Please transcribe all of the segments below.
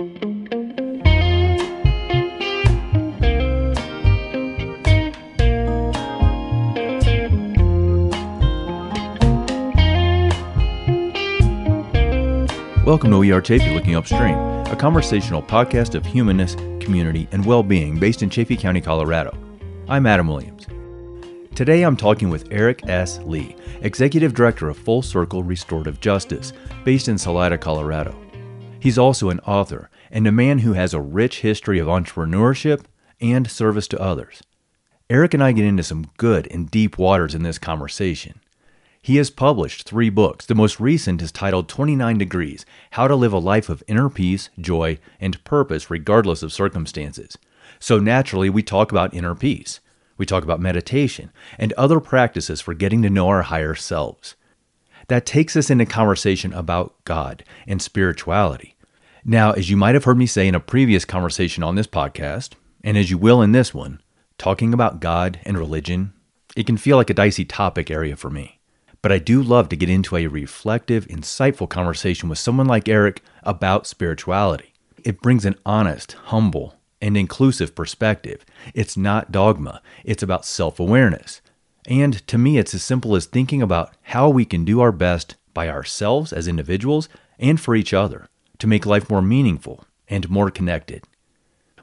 Welcome to We Are Chaffee Looking Upstream, a conversational podcast of humanness, community, and well being based in Chaffee County, Colorado. I'm Adam Williams. Today I'm talking with Eric S. Lee, Executive Director of Full Circle Restorative Justice, based in Salida, Colorado. He's also an author and a man who has a rich history of entrepreneurship and service to others. Eric and I get into some good and deep waters in this conversation. He has published three books. The most recent is titled 29 Degrees How to Live a Life of Inner Peace, Joy, and Purpose Regardless of Circumstances. So naturally, we talk about inner peace. We talk about meditation and other practices for getting to know our higher selves. That takes us into conversation about God and spirituality. Now, as you might have heard me say in a previous conversation on this podcast, and as you will in this one, talking about God and religion, it can feel like a dicey topic area for me. But I do love to get into a reflective, insightful conversation with someone like Eric about spirituality. It brings an honest, humble, and inclusive perspective. It's not dogma, it's about self awareness. And to me, it's as simple as thinking about how we can do our best by ourselves as individuals and for each other to make life more meaningful and more connected.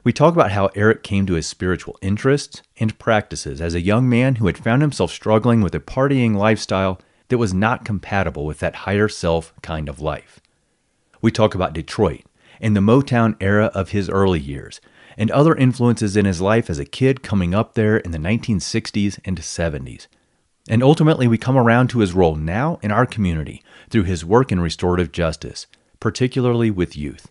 We talk about how Eric came to his spiritual interests and practices as a young man who had found himself struggling with a partying lifestyle that was not compatible with that higher self kind of life. We talk about Detroit and the Motown era of his early years and other influences in his life as a kid coming up there in the 1960s and 70s. And ultimately, we come around to his role now in our community through his work in restorative justice, particularly with youth.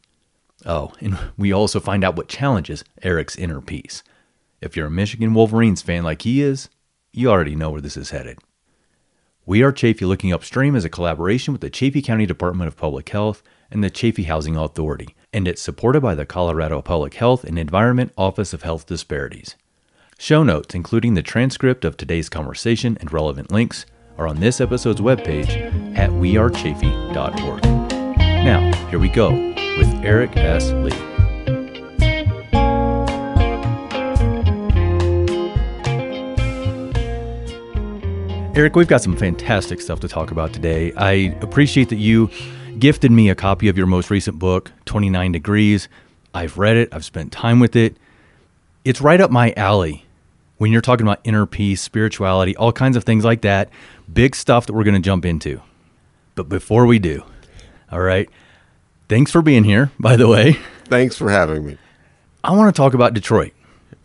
Oh, and we also find out what challenges Eric's inner peace. If you're a Michigan Wolverines fan like he is, you already know where this is headed. We Are Chaffee Looking Upstream is a collaboration with the Chaffee County Department of Public Health and the Chaffee Housing Authority and it's supported by the Colorado Public Health and Environment Office of Health Disparities. Show notes, including the transcript of today's conversation and relevant links, are on this episode's webpage at wearechaffee.org. Now, here we go with Eric S. Lee. Eric, we've got some fantastic stuff to talk about today. I appreciate that you gifted me a copy of your most recent book, 29 Degrees. I've read it, I've spent time with it. It's right up my alley when you're talking about inner peace, spirituality, all kinds of things like that. Big stuff that we're going to jump into. But before we do, all right, thanks for being here, by the way. Thanks for having me. I want to talk about Detroit.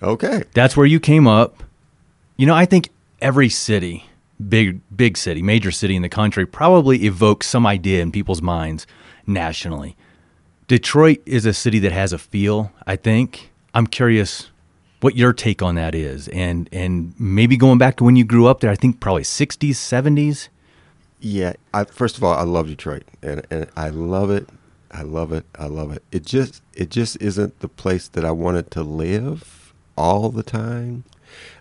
Okay. That's where you came up. You know, I think every city big big city, major city in the country, probably evokes some idea in people's minds nationally. Detroit is a city that has a feel, I think. I'm curious what your take on that is and and maybe going back to when you grew up there, I think probably 60s, 70s. Yeah, I, first of all, I love Detroit and and I love it. I love it. I love it. It just it just isn't the place that I wanted to live all the time.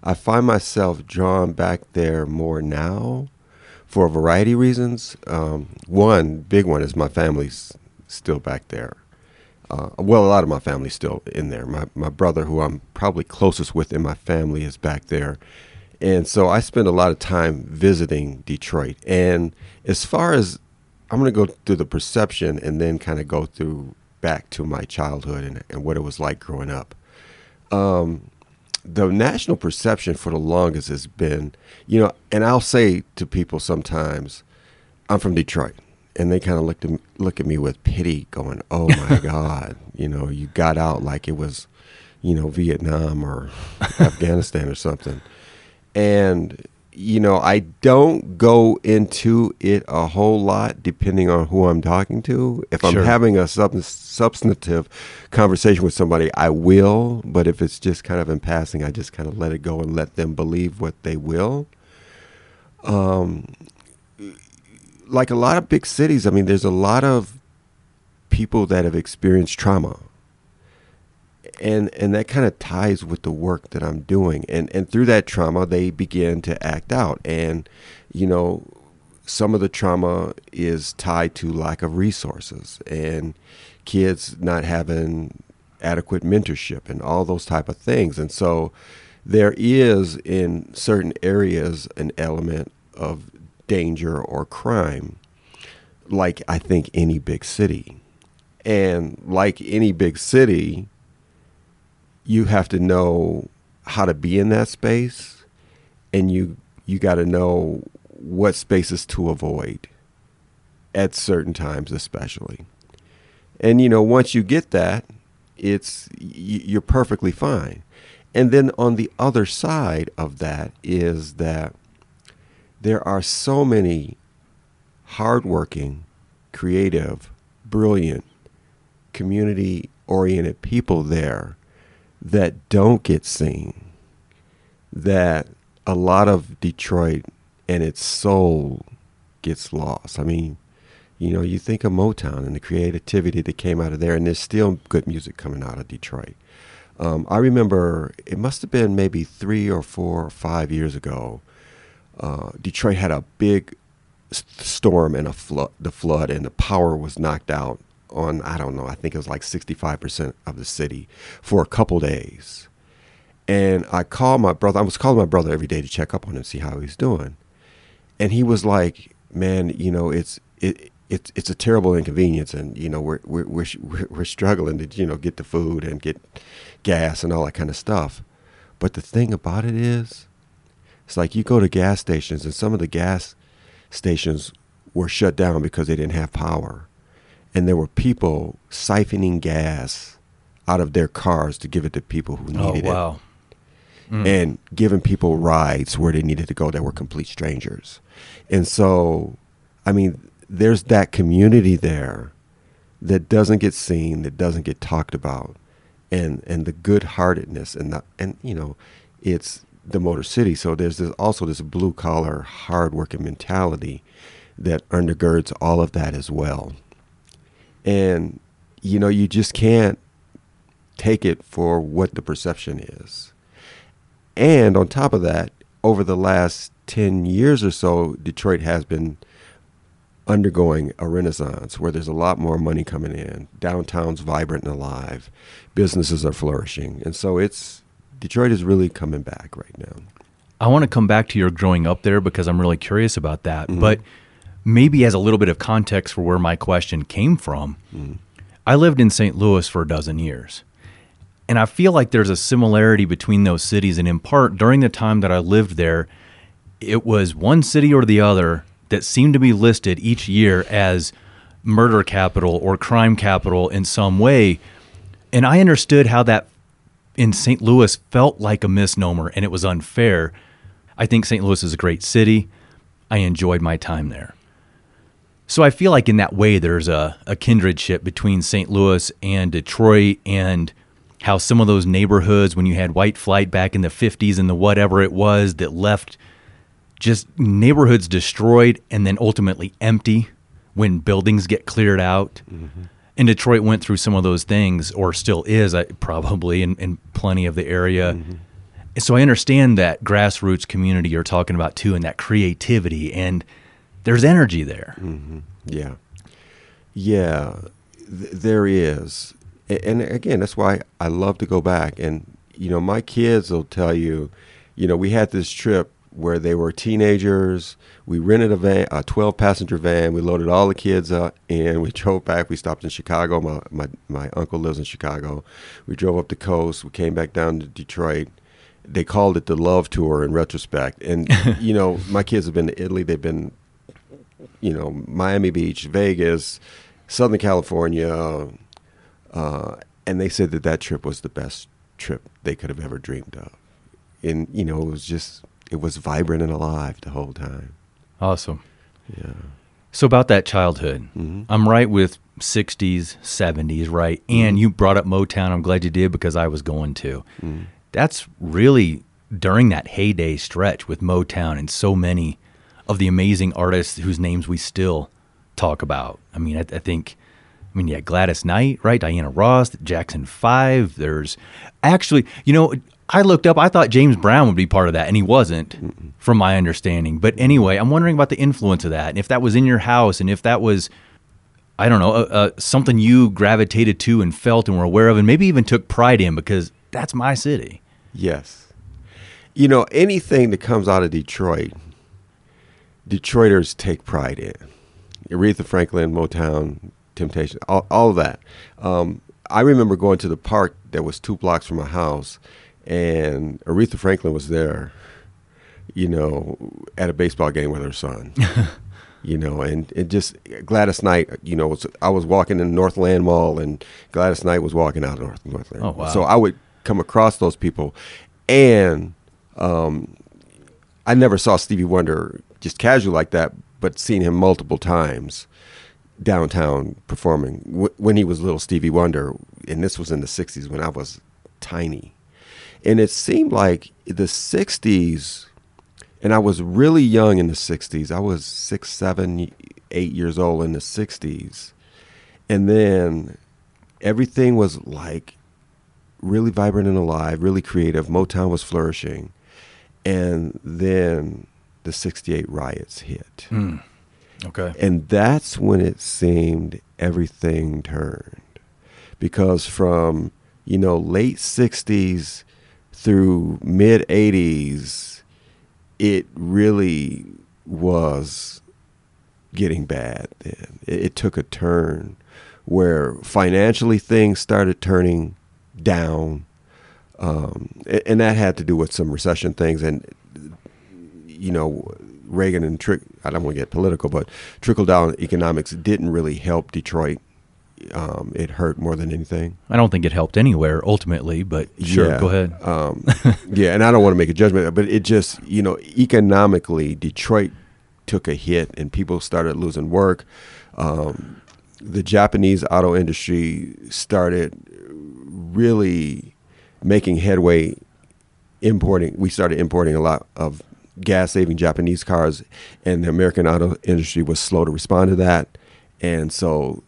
I find myself drawn back there more now for a variety of reasons. Um, one big one is my family's still back there. Uh, well, a lot of my family's still in there. My my brother, who I'm probably closest with in my family, is back there, and so I spend a lot of time visiting Detroit. And as far as I'm going to go through the perception and then kind of go through back to my childhood and, and what it was like growing up. Um, the national perception for the longest has been, you know, and I'll say to people sometimes, I'm from Detroit, and they kind of look at me, look at me with pity, going, "Oh my God, you know, you got out like it was, you know, Vietnam or Afghanistan or something," and you know, I don't go into it a whole lot depending on who I'm talking to. If I'm having a sub- substantive conversation with somebody, I will. But if it's just kind of in passing, I just kind of let it go and let them believe what they will. Um, like a lot of big cities, I mean, there's a lot of people that have experienced trauma and and that kind of ties with the work that I'm doing and and through that trauma they begin to act out and you know some of the trauma is tied to lack of resources and kids not having adequate mentorship and all those type of things. And so there is in certain areas an element of danger or crime, like I think any big city. And like any big city, you have to know how to be in that space and you you got to know what spaces to avoid at certain times especially. And you know, once you get that, it's you're perfectly fine. And then on the other side of that is that there are so many hardworking, creative, brilliant, community oriented people there that don't get seen. That a lot of Detroit and its soul gets lost. I mean, you know, you think of Motown and the creativity that came out of there, and there's still good music coming out of Detroit. Um, I remember it must have been maybe three or four or five years ago. Uh, Detroit had a big storm and a flood, the flood, and the power was knocked out on I don't know. I think it was like 65% of the city for a couple days. And I called my brother. I was calling my brother every day to check up on him, see how he's doing. And he was like, "Man, you know, it's it, it's it's a terrible inconvenience, and you know, we're we're we're, we're struggling to you know get the food and get gas and all that kind of stuff. But the thing about it is, it's like you go to gas stations, and some of the gas stations were shut down because they didn't have power and there were people siphoning gas out of their cars to give it to people who Oh needed wow. it and giving people rides where they needed to go that were complete strangers. And so, I mean, there's that community there that doesn't get seen, that doesn't get talked about. And and the good-heartedness and the and you know, it's the Motor City, so there's this, also this blue collar, hard-working mentality that undergirds all of that as well and you know you just can't take it for what the perception is. And on top of that over the last 10 years or so detroit has been undergoing a renaissance where there's a lot more money coming in. Downtown's vibrant and alive. Businesses are flourishing. And so it's detroit is really coming back right now. I want to come back to your growing up there because I'm really curious about that. Mm-hmm. But maybe as a little bit of context for where my question came from, Mm-hmm. I lived in St. Louis for a dozen years. And I feel like there's a similarity between those cities. And in part, during the time that I lived there, it was one city or the other that seemed to be listed each year as murder capital or crime capital in some way. And I understood how that in St. Louis felt like a misnomer and it was unfair. I think St. Louis is a great city. I enjoyed my time there. So I feel like in that way there's a, a kindredship between St. Louis and Detroit and how some of those neighborhoods when you had white flight back in the 50s and the whatever it was that left just neighborhoods destroyed and then ultimately empty when buildings get cleared out. Mm-hmm. And Detroit went through some of those things, or still is, probably in, in plenty of the area. Mm-hmm. So I understand that grassroots community you're talking about too, and that creativity, and there's energy there. Mm-hmm. Yeah. Yeah, th- there is. A- And again, that's why I love to go back. And, you know, my kids will tell you, you know, we had this trip where they were teenagers. We rented a van, a 12 passenger van. We loaded all the kids up and we drove back. We stopped in Chicago. My, my, my uncle lives in Chicago. We drove up the coast. We came back down to Detroit. They called it the love tour in retrospect. And, you know, my kids have been to Italy. They've been you know, Miami Beach, Vegas, Southern California, uh, and they said that that trip was the best trip they could have ever dreamed of. And you know, it was just it was vibrant and alive the whole time. Awesome. Yeah. So about that childhood, Mhm. I'm right with 60s, 70s, right? And you brought up Motown. I'm glad you did because I was going to. That's really during that heyday stretch with Motown and so many of the amazing artists whose names we still talk about. I mean, I, I think, I mean, yeah, Gladys Knight, right? Diana Ross, Jackson Five. There's actually, you know, I looked up. I thought James Brown would be part of that, and he wasn't, from my understanding. But anyway, I'm wondering about the influence of that, and if that was in your house, and if that was. I don't know, uh, uh, something you gravitated to and felt and were aware of, and maybe even took pride in because that's my city. Yes. You know, anything that comes out of Detroit, Detroiters take pride in. Aretha Franklin, Motown, Temptation, all, all of that. Um, I remember going to the park that was two blocks from my house, and Aretha Franklin was there, you know, at a baseball game with her son. you know, and it just Gladys Knight, you know, was, I was walking in Northland Mall, and Gladys Knight was walking out of North, Northland. Oh, wow. So I would come across those people, and um, I never saw Stevie Wonder just casual like that, but seen him multiple times downtown performing w- when he was little Stevie Wonder, and this was in the '60s when I was tiny, and it seemed like the '60s, and I was really young in the '60s. I was six, seven, eight years old in the '60s, and then everything was like really vibrant and alive, really creative. Motown was flourishing, and then the '68 riots hit. Okay. And that's when it seemed everything turned. Because from, you know, late 60s through mid 80s, it really was getting bad then. It, it took a turn where financially things started turning down. Um, a- and that had to do with some recession things. And you know, Reagan and trick. I don't want to get political, but trickle down economics didn't really help Detroit. Um, it hurt more than anything. I don't think it helped anywhere ultimately, but sure, Yeah. go ahead. Um, yeah, and I don't want to make a judgment, but it just you know economically Detroit took a hit and people started losing work. Um, the Japanese auto industry started really making headway importing. We started importing a lot of gas saving Japanese cars, and the American auto industry was slow to respond to that. And so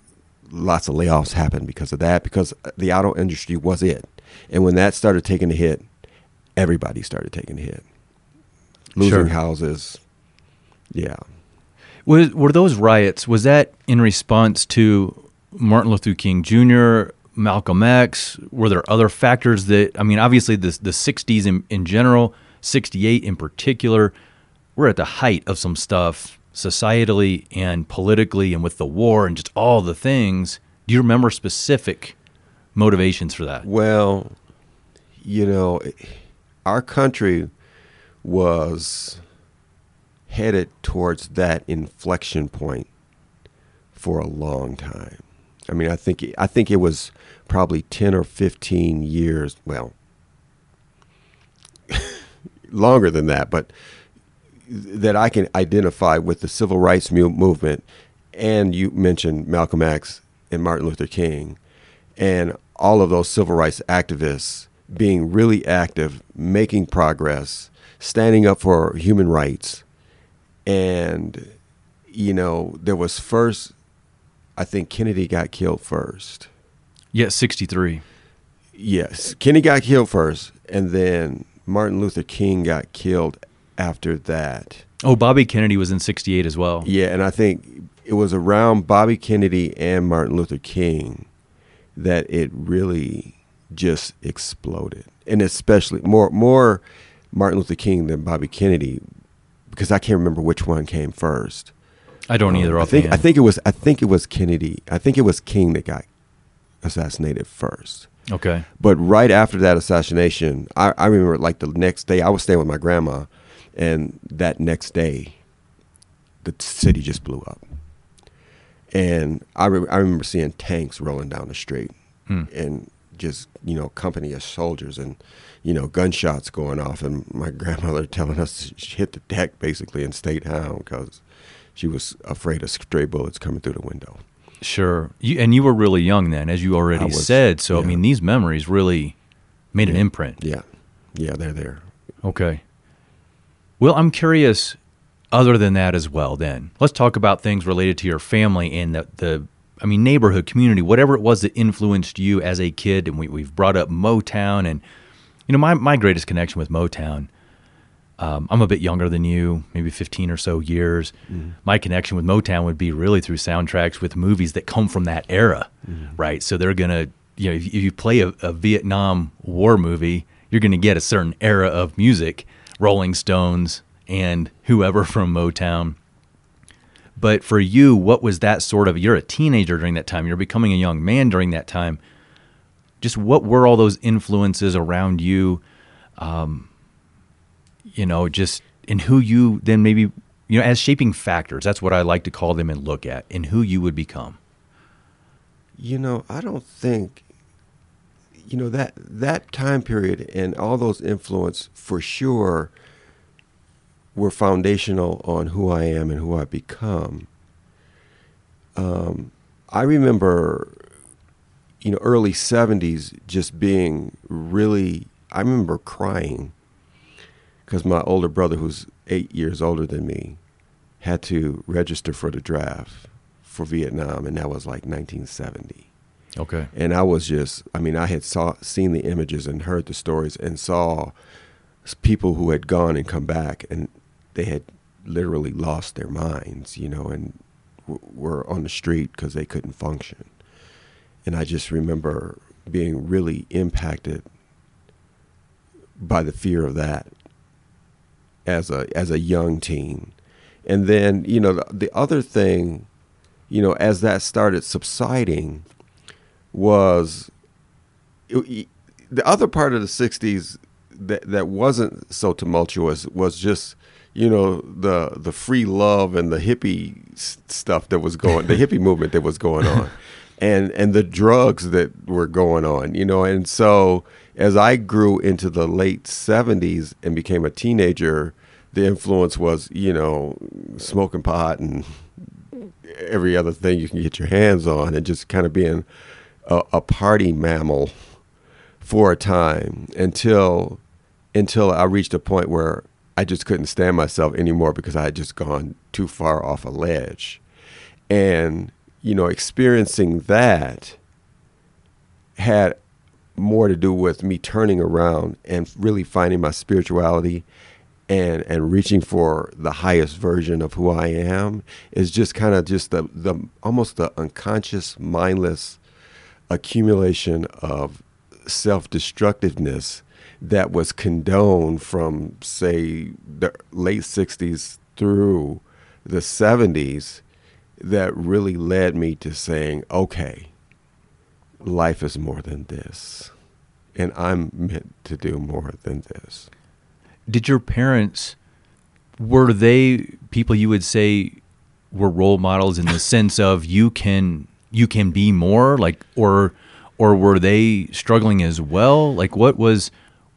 lots of layoffs happened because of that, because the auto industry was it. And when that started taking a hit, everybody started taking a hit. Losing Sure. houses. Yeah. Was, were those riots, was that in response to Martin Luther King Jr., Malcolm X? Were there other factors that, I mean, obviously the, the 60s in, in general, 68 in particular, we're at the height of some stuff societally and politically and with the war and just all the things. Do you remember specific motivations for that? Well, you know, our country was headed towards that inflection point for a long time. I mean, I think I think it was probably 10 or 15 years, well, longer than that, but that I can identify with the civil rights movement and you mentioned Malcolm X and Martin Luther King and all of those civil rights activists being really active, making progress, standing up for human rights. And, you know, there was first, I think Kennedy got killed first. Yeah, 63. Yes, Kennedy got killed first, and then Martin Luther King got killed after that. Oh, Bobby Kennedy was in 68 as well. Yeah, and I think it was around Bobby Kennedy and Martin Luther King that it really just exploded, and especially more more Martin Luther King than Bobby Kennedy, because I can't remember which one came first. I don't either. Um, I think I think it was I think it was Kennedy. I think it was King that got assassinated first. Okay. But right after that assassination, I, I remember like the next day, I was staying with my grandma, and that next day, the city just blew up. And I, re- I remember seeing tanks rolling down the street Hmm. and just, you know, company of soldiers and, you know, gunshots going off. And my grandmother telling us she hit the deck basically and stayed down because she was afraid of stray bullets coming through the window. Sure. You, and you were really young then, as you already was, said. So, I mean, these memories really made an imprint. Yeah. Yeah, they're there. Okay. Well, I'm curious, other than that as well, then. Let's talk about things related to your family and the, the I mean, neighborhood, community, whatever it was that influenced you as a kid. And we, we've brought up Motown. And, you know, my, my greatest connection with Motown Um, I'm a bit younger than you, maybe 15 or so years. Mm-hmm. My connection with Motown would be really through soundtracks with movies that come from that era, Mm-hmm. right? So they're gonna, you know, if, if you play a, a Vietnam War movie, you're gonna get a certain era of music, Rolling Stones and whoever from Motown. But for you, what was that sort of? You're a teenager during that time. You're becoming a young man during that time. Just what were all those influences around you? Um, you know, just in who you then maybe you know as shaping factors. That's what I like to call them and look at in who you would become. You know, I don't think you know that that time period and all those influence for sure were foundational on who I am and who I become. Um, I remember, you know, early '70s just being really. I remember crying because my older brother, who's eight years older than me, had to register for the draft for Vietnam, and that was like 1970 Okay. and I was just I mean I had saw seen the images and heard the stories and saw people who had gone and come back and they had literally lost their minds you know and w- were on the street because they couldn't function. And I just remember being really impacted by the fear of that as a as a young teen. And then you know the, the other thing you know as that started subsiding was it- the other part of the 60s that that wasn't so tumultuous was just you know the the free love and the hippie stuff that was going the hippie movement that was going on and and the drugs that were going on you know and so as I grew into the late 70s and became a teenager the influence was you know smoking pot and every other thing you can get your hands on and just kind of being a, a party mammal for a time until until I reached a point where I just couldn't stand myself anymore because I had just gone too far off a ledge. And, you know, experiencing that had more to do with me turning around and really finding my spirituality and and reaching for the highest version of who I am is just kind of just the the almost the unconscious mindless accumulation of self-destructiveness that was condoned from say the late 60s through the 70s that really led me to saying okay life is more than this and I'm meant to do more than this Did your parents were they people you would say were role models in the sense of you can you can be more like or or were they struggling as well? Like what was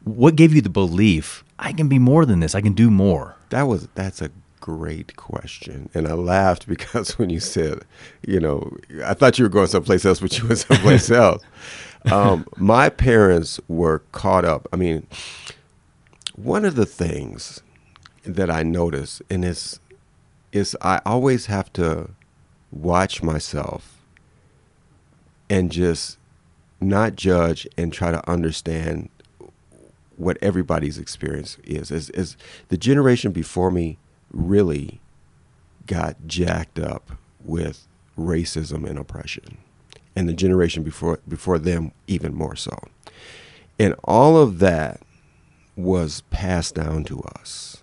what gave you the belief I can be more than this. I can do more. That was that's a great question, and I laughed because when you said, you know, I thought you were going someplace else, but you went someplace else. Um, my parents were caught up. I mean, one of the things that I notice, and it's, is I always have to watch myself and just not judge and try to understand what everybody's experience is. Is, is the generation before me really got jacked up with racism and oppression, and the generation before before them even more so, and all of that was passed down to us,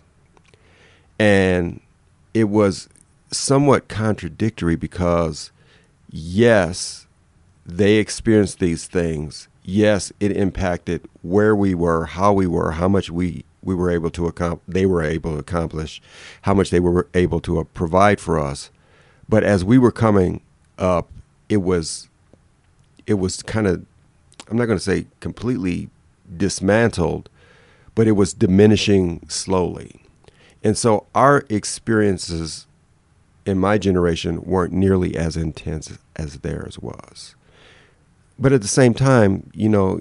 and it was somewhat contradictory because yes they experienced these things. Yes, it impacted where we were, how we were, how much we we were able to accomplish, they were able to accomplish, how much they were able to uh, provide for us. But as we were coming up, it was it was kind of I'm not going to say completely dismantled, but it was diminishing slowly. And so our experiences in my generation weren't nearly as intense as theirs was but at the same time, you know,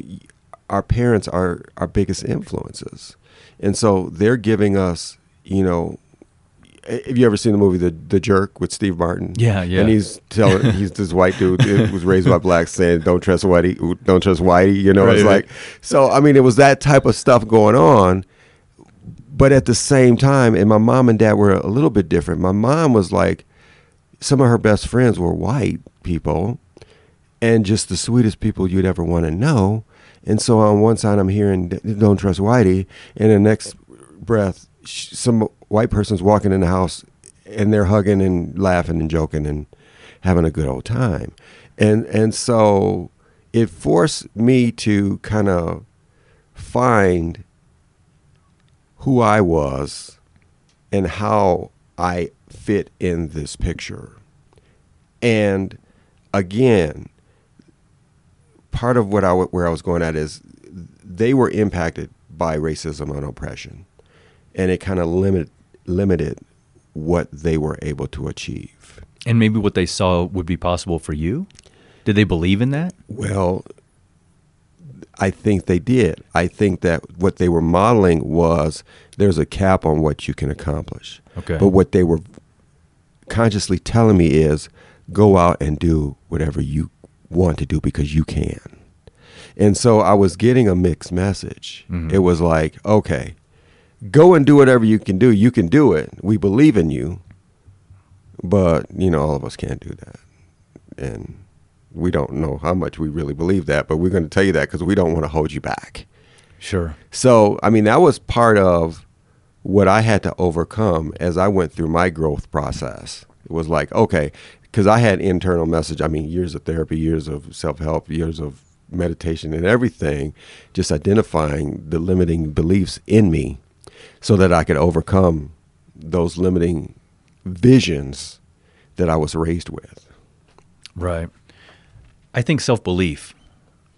our parents are our biggest influences, and so they're giving us, you know, have you ever seen the movie The The Jerk with Steve Martin? Yeah, yeah. And he's telling he's this white dude who was raised by blacks saying, "Don't trust Whitey, don't trust Whitey." You know, Right, it's right. like so. I mean, it was that type of stuff going on, but at the same time, and my mom and dad were a little bit different. My mom was like, some of her best friends were white people and just the sweetest people you'd ever want to know. And so on one side, I'm hearing "Don't trust Whitey," and the next breath, some white person's walking in the house, and they're hugging and laughing and joking and having a good old time, and and so it forced me to kind of find who I was and how I fit in this picture. And again, part of what I where I was going at is they were impacted by racism and oppression, and it kind of limit limited what they were able to achieve. And maybe what they saw would be possible for you. Did they believe in that? Well, I think they did. I think that what they were modeling was there's a cap on what you can accomplish. Okay. But what they were consciously telling me is go out and do whatever you want to do because you can. And so I was getting a mixed message. Mhm. It was like, okay, go and do whatever you can do. You can do it. We believe in you. But, you know, all of us can't do that. And we don't know how much we really believe that, but we're going to tell you that because we don't want to hold you back. Sure. So, I mean, that was part of what I had to overcome as I went through my growth process. It was like, okay, because I had internal message. I mean, years of therapy, years of self help, years of meditation, and everything, just identifying the limiting beliefs in me so that I could overcome those limiting visions that I was raised with. Right. I think self belief.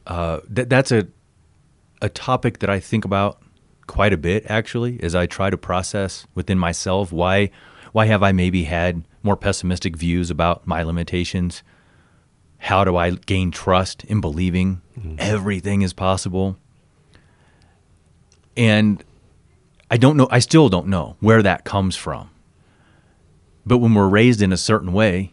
Uh, that that's a a topic that I think about quite a bit actually, as I try to process within myself why why have I maybe had more pessimistic views about my limitations? How do I gain trust in believing mm-hmm. everything is possible? And I don't know. I still don't know where that comes from. But when we're raised in a certain way,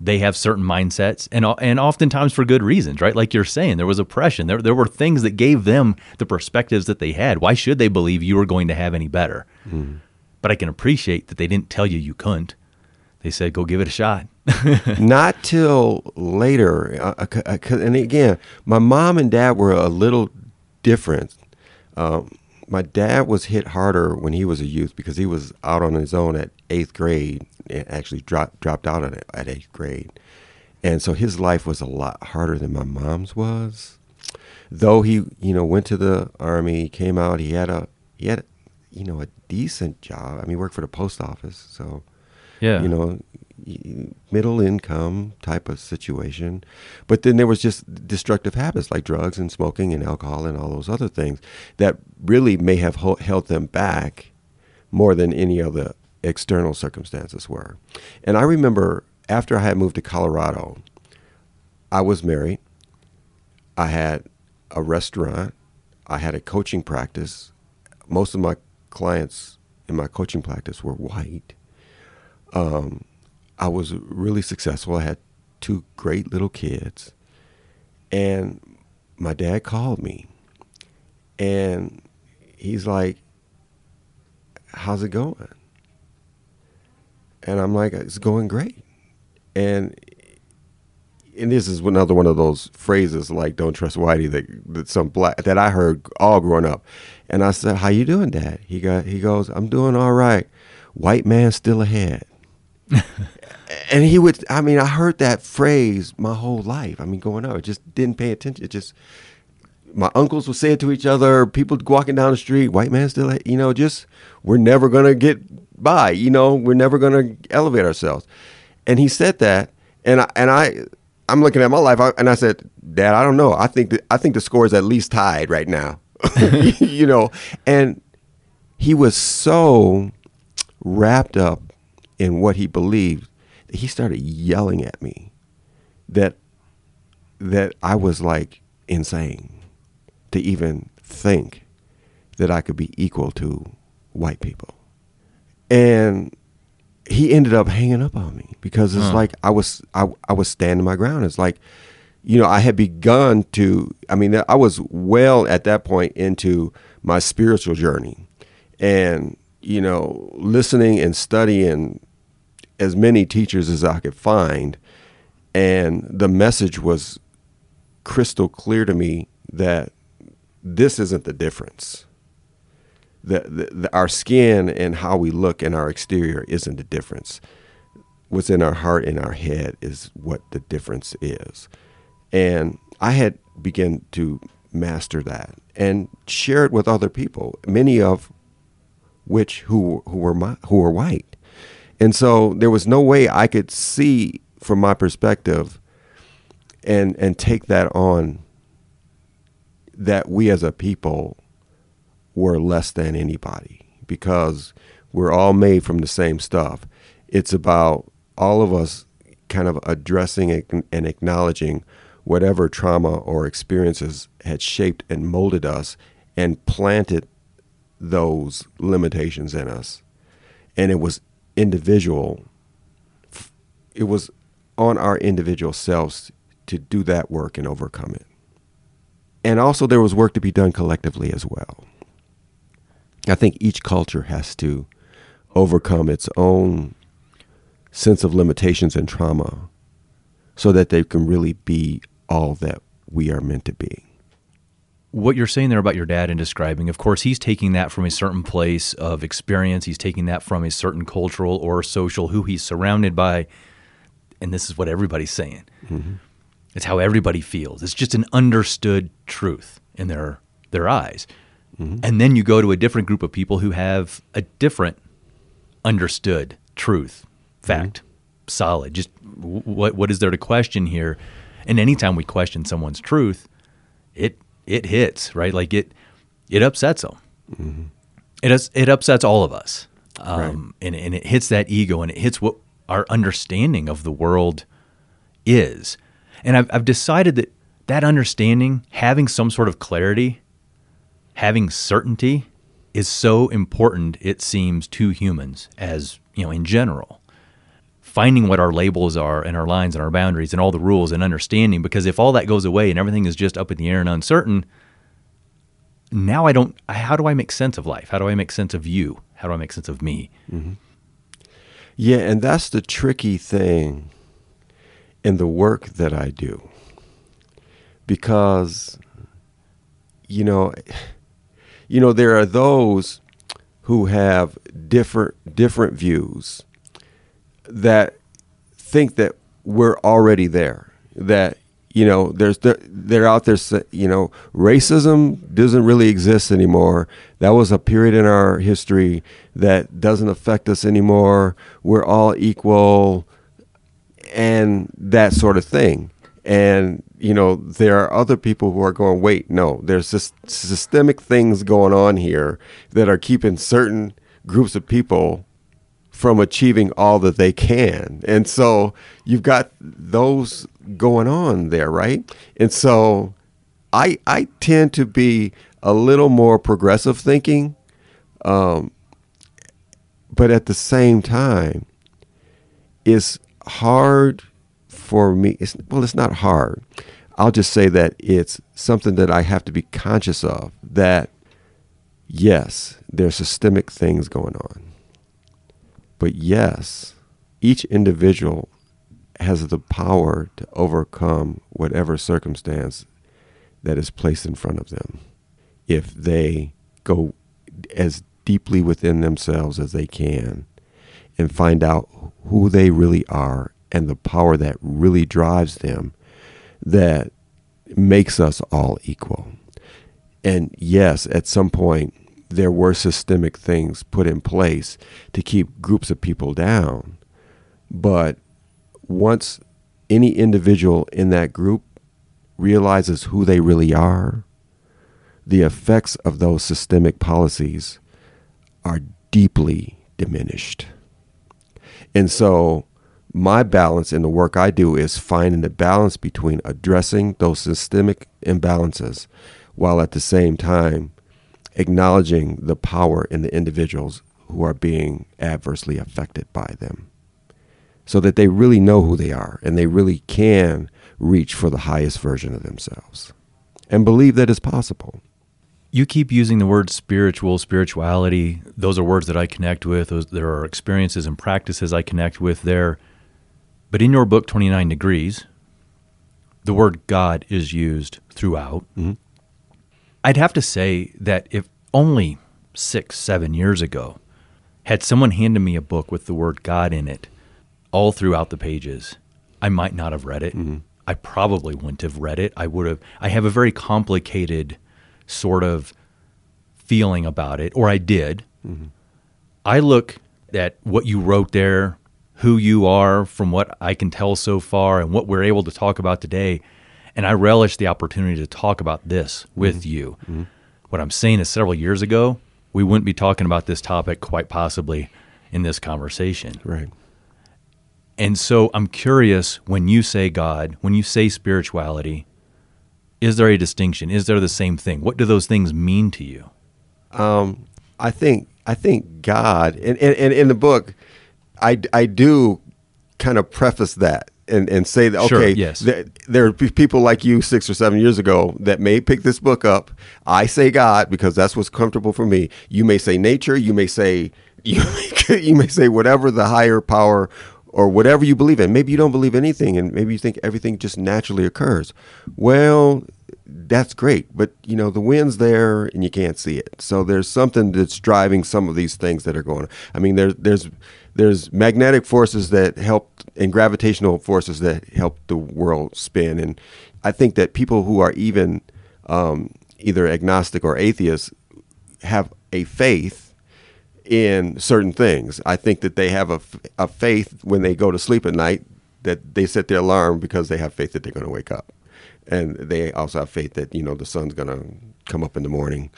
they have certain mindsets and and oftentimes for good reasons, right? Like you're saying, there was oppression. There there were things that gave them the perspectives that they had. Why should they believe you were going to have any better? Mm-hmm. But I can appreciate that they didn't tell you you couldn't. They said go give it a shot. Not till later. Uh, uh, uh, and again, my mom and dad were a little different. Um, my dad was hit harder when he was a youth because he was out on his own at eighth grade. and Actually, dropped dropped out at, at eighth grade, and so his life was a lot harder than my mom's was. Though he, you know, went to the army, came out, he had a he had, you know, a decent job. I mean, he worked for the post office, so yeah. you know, middle income type of situation. But then there was just destructive habits like drugs and smoking and alcohol and all those other things that really may have held them back more than any of the external circumstances were. And I remember after I had moved to Colorado, I was married. I had a restaurant. I had a coaching practice. Most of my clients in my coaching practice were white. Um, I was really successful. I had two great little kids. And my dad called me. And he's like, How's it going? And I'm like, It's going great. And and this is another one of those phrases like "Don't trust Whitey" that that some black that I heard all growing up. And I said, "How you doing, Dad?" He got he goes, "I'm doing all right. White man still ahead." And he would. I mean, I heard that phrase my whole life. I mean, going up, I just didn't pay attention. It just my uncles would say it to each other. People walking down the street, white man still, you know, just we're never gonna get by. You know, we're never gonna elevate ourselves. And he said that, and I and I I'm looking at my life, and I said, Dad, I don't know. I think I think the score is at least tied right now. you know, and he was so wrapped up in what he believed he started yelling at me that that I was like insane to even think that I could be equal to white people. And he ended up hanging up on me because it's Huh. like I was I, I was standing my ground. It's like, you know, I had begun to I mean I was well at that point into my spiritual journey. and you know, listening and studying as many teachers as I could find, and the message was crystal clear to me that this isn't the difference. The, the, the, our skin and how we look in our exterior isn't the difference. What's in our heart and our head is what the difference is. And I had begun to master that and share it with other people, many of which who who were my, who were white. And so there was no way I could see from my perspective and and take that on that we as a people were less than anybody because we're all made from the same stuff. It's about all of us kind of addressing and acknowledging whatever trauma or experiences had shaped and molded us and planted those limitations in us. And it was individual, it was on our individual selves to do that work and overcome it. And also, there was work to be done collectively as well. I think each culture has to overcome its own sense of limitations and trauma so that they can really be all that we are meant to be. What you're saying there about your dad and describing, of course, he's taking that from a certain place of experience. He's taking that from a certain cultural or social who he's surrounded by. And this is what everybody's saying. Mm-hmm. It's how everybody feels. It's just an understood truth in their their eyes. Mm-hmm. And then you go to a different group of people who have a different understood truth, fact, mm-hmm. solid. Just what what is there to question here? And anytime we question someone's truth, it it hits right. Like it it upsets them. Mm-hmm. It has, it upsets all of us, um, right. and and it hits that ego, and it hits what our understanding of the world is. And I've, I've decided that that understanding, having some sort of clarity, having certainty is so important, it seems, to humans as, you know, in general. Finding what our labels are and our lines and our boundaries and all the rules and understanding, because if all that goes away and everything is just up in the air and uncertain, now I don't, how do I make sense of life? How do I make sense of you? How do I make sense of me? Mm-hmm. Yeah, and that's the tricky thing in the work that I do. Because, you know, you know, there are those who have different different views that think that we're already there. That you know, there's they're out there. You know, racism doesn't really exist anymore. That was a period in our history that doesn't affect us anymore. We're all equal and that sort of thing. And you know, there are other people who are going, wait, no, there's just systemic things going on here that are keeping certain groups of people from achieving all that they can. And so you've got those going on there, right? And so I I tend to be a little more progressive thinking, um, but at the same time, it's hard for me. It's, well, it's not hard. I'll just say that it's something that I have to be conscious of that, yes, there's systemic things going on. But yes, each individual has the power to overcome whatever circumstance that is placed in front of them if they go as deeply within themselves as they can and find out who they really are and the power that really drives them that makes us all equal. And yes, at some point, there were systemic things put in place to keep groups of people down. But once any individual in that group realizes who they really are, the effects of those systemic policies are deeply diminished. And so my balance in the work I do is finding the balance between addressing those systemic imbalances while at the same time acknowledging the power in the individuals who are being adversely affected by them so that they really know who they are and they really can reach for the highest version of themselves and believe that it's possible. You keep using the word spiritual, spirituality. Those are words that I connect with. Those, there are experiences and practices I connect with there. But in your book, 29 Degrees, the word God is used throughout. Mm-hmm. I'd have to say that if only six, seven years ago, had someone handed me a book with the word God in it all throughout the pages, I might not have read it. Mm-hmm. I probably wouldn't have read it. I would have, I have a very complicated sort of feeling about it, or I did. Mm-hmm. I look at what you wrote there, who you are, from what I can tell so far, and what we're able to talk about today. And I relish the opportunity to talk about this with you. What I'm saying is, several years ago, we wouldn't be talking about this topic quite possibly in this conversation. Right. And so I'm curious when you say God, when you say spirituality, is there a distinction? Is there the same thing? What do those things mean to you? Um, I think I think God, and, and, and in the book, I, I do kind of preface that and, and say that Sure, okay, yes. there, there are pe- people like you six or seven years ago that may pick this book up. I say God because that's what's comfortable for me. You may say nature. You may say you you may say whatever the higher power or whatever you believe in. Maybe you don't believe anything, and maybe you think everything just naturally occurs. Well, that's great, but you know the wind's there and you can't see it. So there's something that's driving some of these things that are going. on. I mean, there's there's there's magnetic forces that help and gravitational forces that help the world spin. And I think that people who are even um, either agnostic or atheists have a faith in certain things. I think that they have a, a faith when they go to sleep at night that they set their alarm because they have faith that they're going to wake up. And they also have faith that, you know, the sun's going to come up in the morning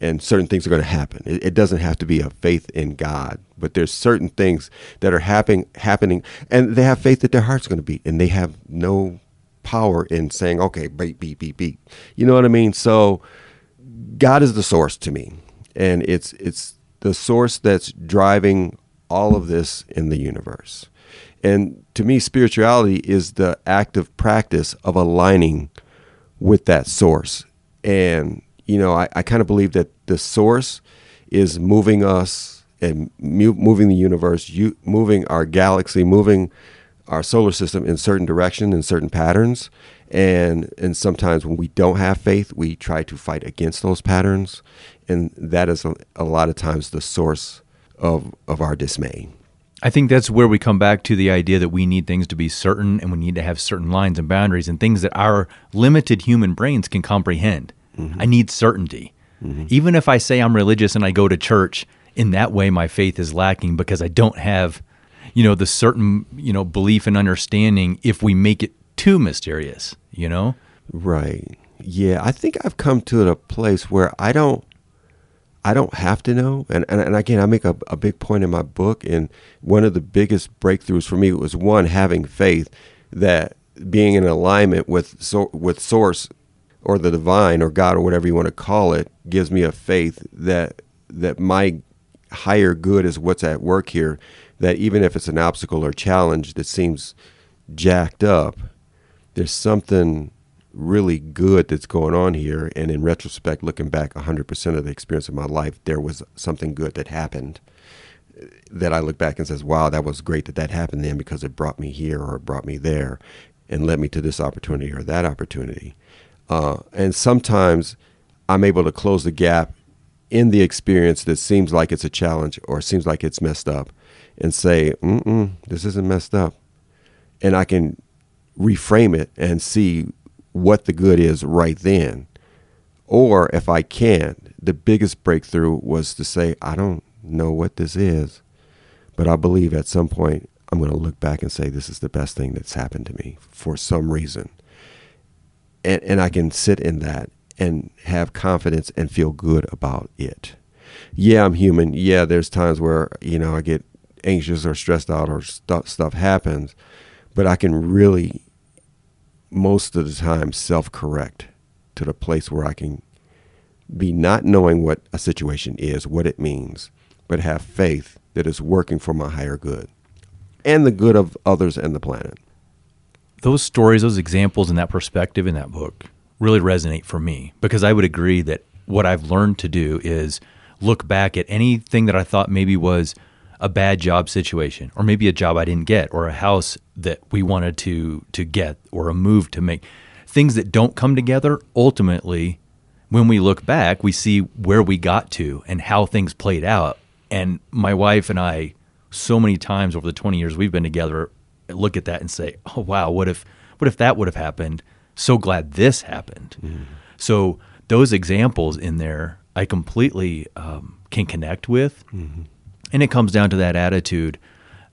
and certain things are going to happen. It, it doesn't have to be a faith in God, but there's certain things that are happening, happening and they have faith that their heart's going to beat and they have no power in saying, okay, beat, beat, beat, beat. You know what I mean? So God is the source to me, and it's it's the source that's driving all of this in the universe. And to me, spirituality is the active practice of aligning with that source. And you know, I, I kind of believe that the source is moving us and mu- moving the universe, you, moving our galaxy, moving our solar system in certain direction in certain patterns. And and sometimes when we don't have faith we try to fight against those patterns. And that is a, a lot of times the source of of our dismay. I think that's where we come back to the idea that we need things to be certain and we need to have certain lines and boundaries and things that our limited human brains can comprehend. I need certainty. Even if I say I'm religious and I go to church, in that way my faith is lacking because I don't have, you know, the certain, you know, belief and understanding if we make it too mysterious, you know? right yeah i think i've come to a place where i don't I don't have to know. And, and, and again, I make a, a big point in my book. And one of the biggest breakthroughs for me was one, having faith that being in alignment with, so, with source or the divine or God or whatever you want to call it gives me a faith that, that my higher good is what's at work here. That even if it's an obstacle or challenge that seems jacked up, there's something really good that's going on here. And in retrospect, looking back 100% of the experience of my life, there was something good that happened uh, that I look back and says, wow, that was great that that happened then because it brought me here or it brought me there and led me to this opportunity or that opportunity. Uh, and sometimes I'm able to close the gap in the experience that seems like it's a challenge or seems like it's messed up and say, mm this isn't messed up. And I can reframe it and see what the good is right then. Or if I can't, the biggest breakthrough was to say, I don't know what this is, but I believe at some point I'm going to look back and say, this is the best thing that's happened to me for some reason. And, and I can sit in that and have confidence and feel good about it. Yeah, I'm human. Yeah, there's times where, you know, I get anxious or stressed out or stuff, stuff happens, but I can really most of the time self correct to the place where I can be not knowing what a situation is, what it means, but have faith that it's working for my higher good and the good of others and the planet. Those stories, those examples, and that perspective in that book really resonate for me because I would agree that what I've learned to do is look back at anything that I thought maybe was a bad job situation or maybe a job I didn't get or a house that we wanted to to get or a move to make. Things that don't come together ultimately when we look back we see where we got to and how things played out. And my wife and I so many times over the 20 years we've been together look at that and say oh wow what if what if that would have happened so glad this happened mm. so those examples in there I completely um, can connect with mm-hmm and it comes down to that attitude.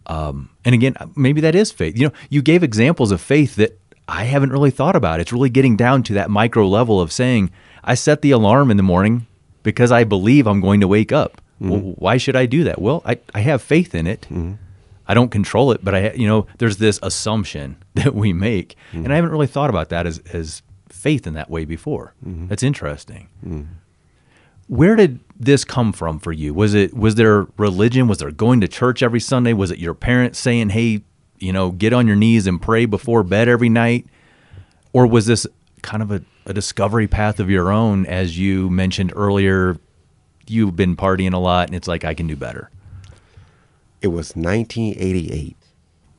Um, and again, maybe that is faith. You know, you gave examples of faith that I haven't really thought about. It's really getting down to that micro level of saying, I set the alarm in the morning because I believe I'm going to wake up. Mm-hmm. Well, why should I do that? Well, I, I have faith in it. Mm-hmm. I don't control it, but I, you know, there's this assumption that we make, mm-hmm. and I haven't really thought about that as, as faith in that way before. Mm-hmm. That's interesting. Mm-hmm. Where did this come from for you? Was it was there religion? Was there going to church every Sunday? Was it your parents saying, "Hey, you know, get on your knees and pray before bed every night?" Or was this kind of a, a discovery path of your own as you mentioned earlier? You've been partying a lot and it's like I can do better. It was 1988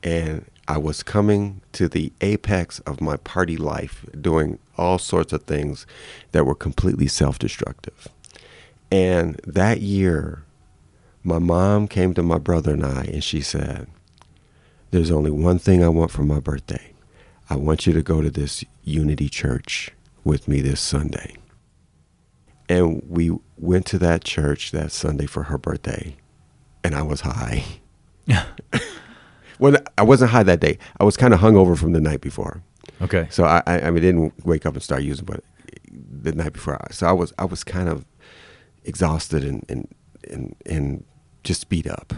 and I was coming to the apex of my party life, doing all sorts of things that were completely self destructive. And that year, my mom came to my brother and I and she said, There's only one thing I want for my birthday. I want you to go to this Unity Church with me this Sunday. And we went to that church that Sunday for her birthday, and I was high. well, I wasn't high that day. I was kind of hungover from the night before. Okay. So I, I, I mean, didn't wake up and start using, but the night before, so I was, I was kind of exhausted and, and, and, and just beat up.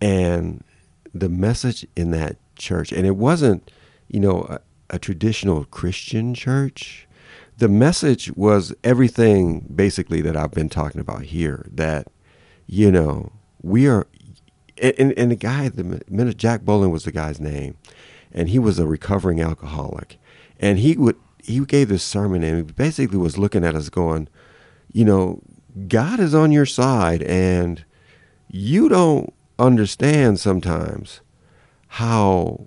And the message in that church, and it wasn't, you know, a, a traditional Christian church. The message was everything basically that I've been talking about here that, you know, we are, and, and the guy, the minute Jack Boland was the guy's name, and he was a recovering alcoholic. And he would, he gave this sermon and he basically was looking at us going, you know, God is on your side, and you don't understand sometimes how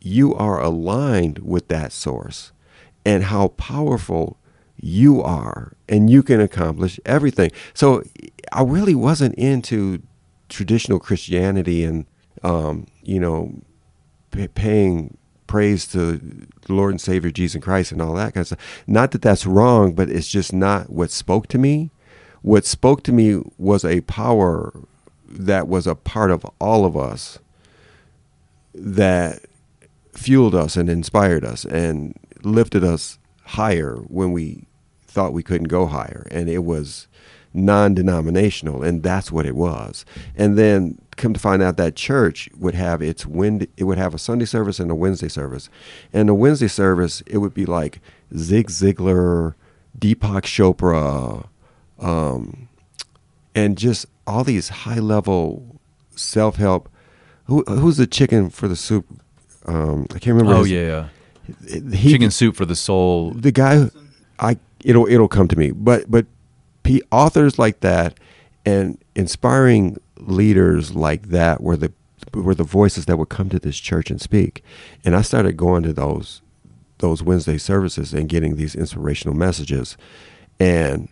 you are aligned with that source and how powerful you are, and you can accomplish everything. So I really wasn't into traditional Christianity and, um, you know, paying praise to the Lord and Savior Jesus Christ and all that kind of stuff. Not that that's wrong, but it's just not what spoke to me what spoke to me was a power that was a part of all of us that fueled us and inspired us and lifted us higher when we thought we couldn't go higher. And it was non denominational, and that's what it was. And then come to find out that church would have its wind it would have a Sunday service and a Wednesday service. And the Wednesday service it would be like Zig Ziglar, Deepak Chopra, um, and just all these high level self help. Who, who's the chicken for the soup? Um, I can't remember. Oh his, yeah, yeah. He, chicken soup for the soul. The guy, I it'll it'll come to me. But but P, authors like that and inspiring leaders like that were the were the voices that would come to this church and speak. And I started going to those those Wednesday services and getting these inspirational messages. And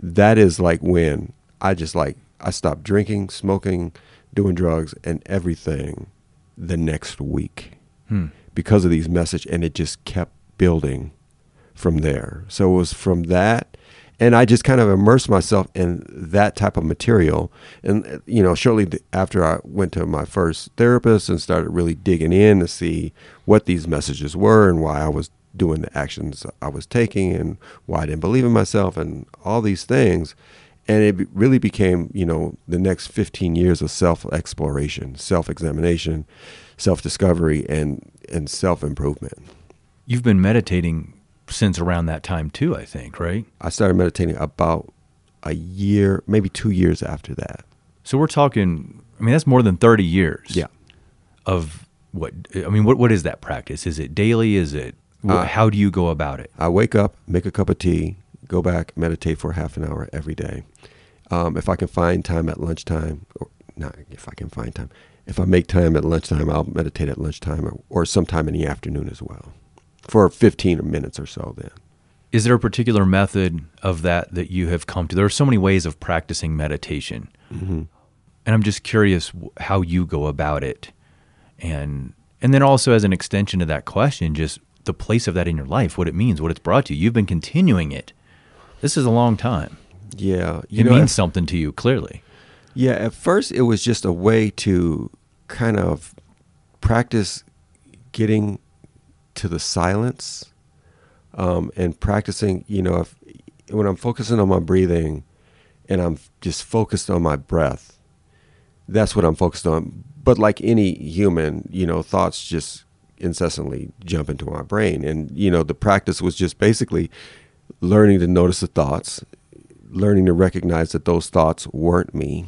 that is like when I just like I stopped drinking, smoking, doing drugs, and everything the next week hmm. because of these message, and it just kept building from there. So it was from that, and I just kind of immersed myself in that type of material. And you know, shortly after I went to my first therapist and started really digging in to see what these messages were and why I was doing the actions I was taking and why I didn't believe in myself and all these things. And it really became, you know, the next 15 years of self exploration, self examination, self discovery, and, and self improvement. You've been meditating since around that time, too, I think, right? I started meditating about a year, maybe two years after that. So we're talking, I mean, that's more than 30 years. Yeah. Of what, I mean, what, what is that practice? Is it daily? Is it uh, How do you go about it? I wake up, make a cup of tea, go back, meditate for half an hour every day. Um, if I can find time at lunchtime, or not if I can find time, if I make time at lunchtime, I'll meditate at lunchtime or, or sometime in the afternoon as well for 15 minutes or so then. Is there a particular method of that that you have come to? There are so many ways of practicing meditation. Mm-hmm. And I'm just curious how you go about it. And and then also as an extension to that question, just the place of that in your life, what it means, what it's brought to you. You've been continuing it. This is a long time. Yeah, it know, means something to you clearly. Yeah, at first it was just a way to kind of practice getting to the silence um, and practicing. You know, if when I'm focusing on my breathing and I'm just focused on my breath, that's what I'm focused on. But like any human, you know, thoughts just incessantly jump into my brain. And, you know, the practice was just basically learning to notice the thoughts, learning to recognize that those thoughts weren't me.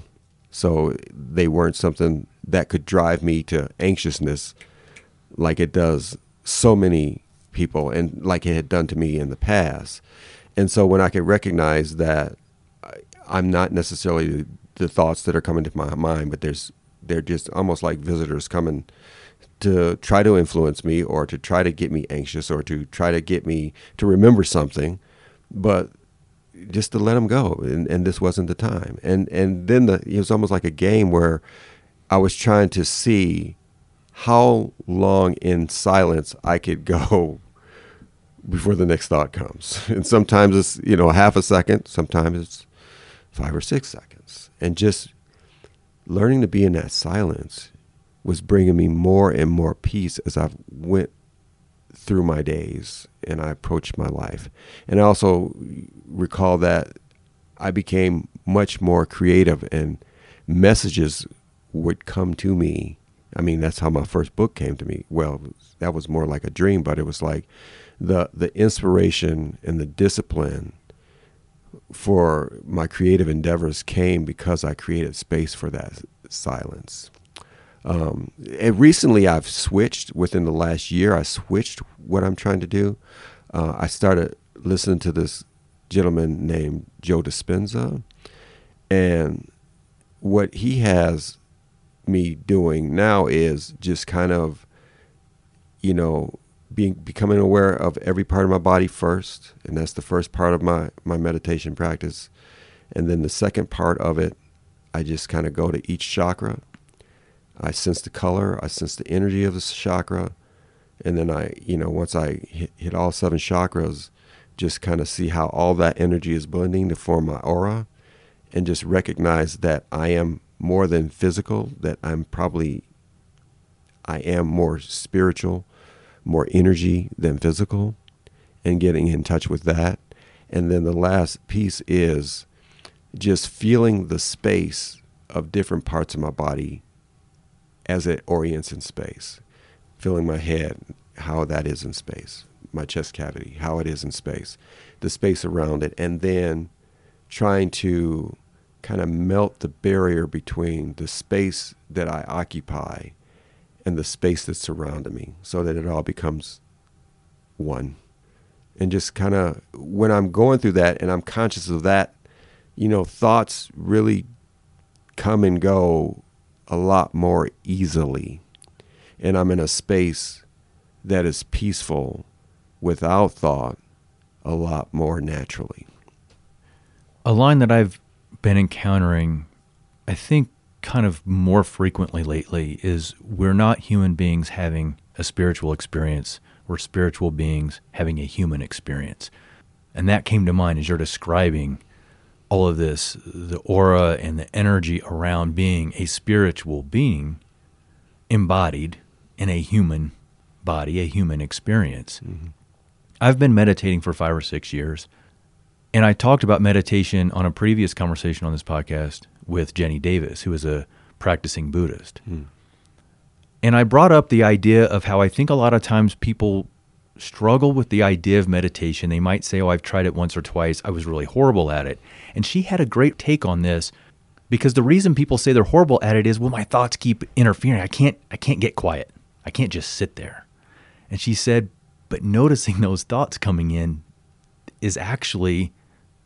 So they weren't something that could drive me to anxiousness like it does so many people and like it had done to me in the past. And so when I could recognize that I'm not necessarily the thoughts that are coming to my mind, but there's they're just almost like visitors coming to try to influence me or to try to get me anxious or to try to get me to remember something, but just to let them go. And, and this wasn't the time. And and then the, it was almost like a game where I was trying to see how long in silence I could go before the next thought comes. And sometimes it's, you know, half a second, sometimes it's five or six seconds. And just learning to be in that silence was bringing me more and more peace as I went through my days and I approached my life. And I also recall that I became much more creative and messages would come to me. I mean, that's how my first book came to me. Well, that was more like a dream, but it was like the the inspiration and the discipline for my creative endeavors came because I created space for that silence. Um, and recently, I've switched within the last year. I switched what I'm trying to do. Uh, I started listening to this gentleman named Joe Dispenza, and what he has me doing now is just kind of, you know, being becoming aware of every part of my body first, and that's the first part of my my meditation practice. And then the second part of it, I just kind of go to each chakra. I sense the color, I sense the energy of the chakra, and then I, you know, once I hit, hit all seven chakras, just kind of see how all that energy is blending to form my aura, and just recognize that I am more than physical, that I'm probably, I am more spiritual more energy than physical and getting in touch with that. And then the last piece is just feeling the space of different parts of my body as it orients in space. Feeling my head, how that is in space, my chest cavity, how it is in space, the space around it, and then trying to kind of melt the barrier between the space that I occupy and the space that's surrounding me so that it all becomes one. And just kind of when I'm going through that and I'm conscious of that, you know, thoughts really come and go a lot more easily. And I'm in a space that is peaceful without thought a lot more naturally. A line that I've been encountering, I think kind of more frequently lately is we're not human beings having a spiritual experience, we're spiritual beings having a human experience. And that came to mind as you're describing all of this the aura and the energy around being a spiritual being embodied in a human body, a human experience. Mm-hmm. I've been meditating for five or six years. And I talked about meditation on a previous conversation on this podcast with Jenny Davis, who is a practicing Buddhist. Mm. And I brought up the idea of how I think a lot of times people struggle with the idea of meditation. They might say, Oh, I've tried it once or twice. I was really horrible at it. And she had a great take on this because the reason people say they're horrible at it is, well, my thoughts keep interfering. I can't I can't get quiet. I can't just sit there. And she said, but noticing those thoughts coming in is actually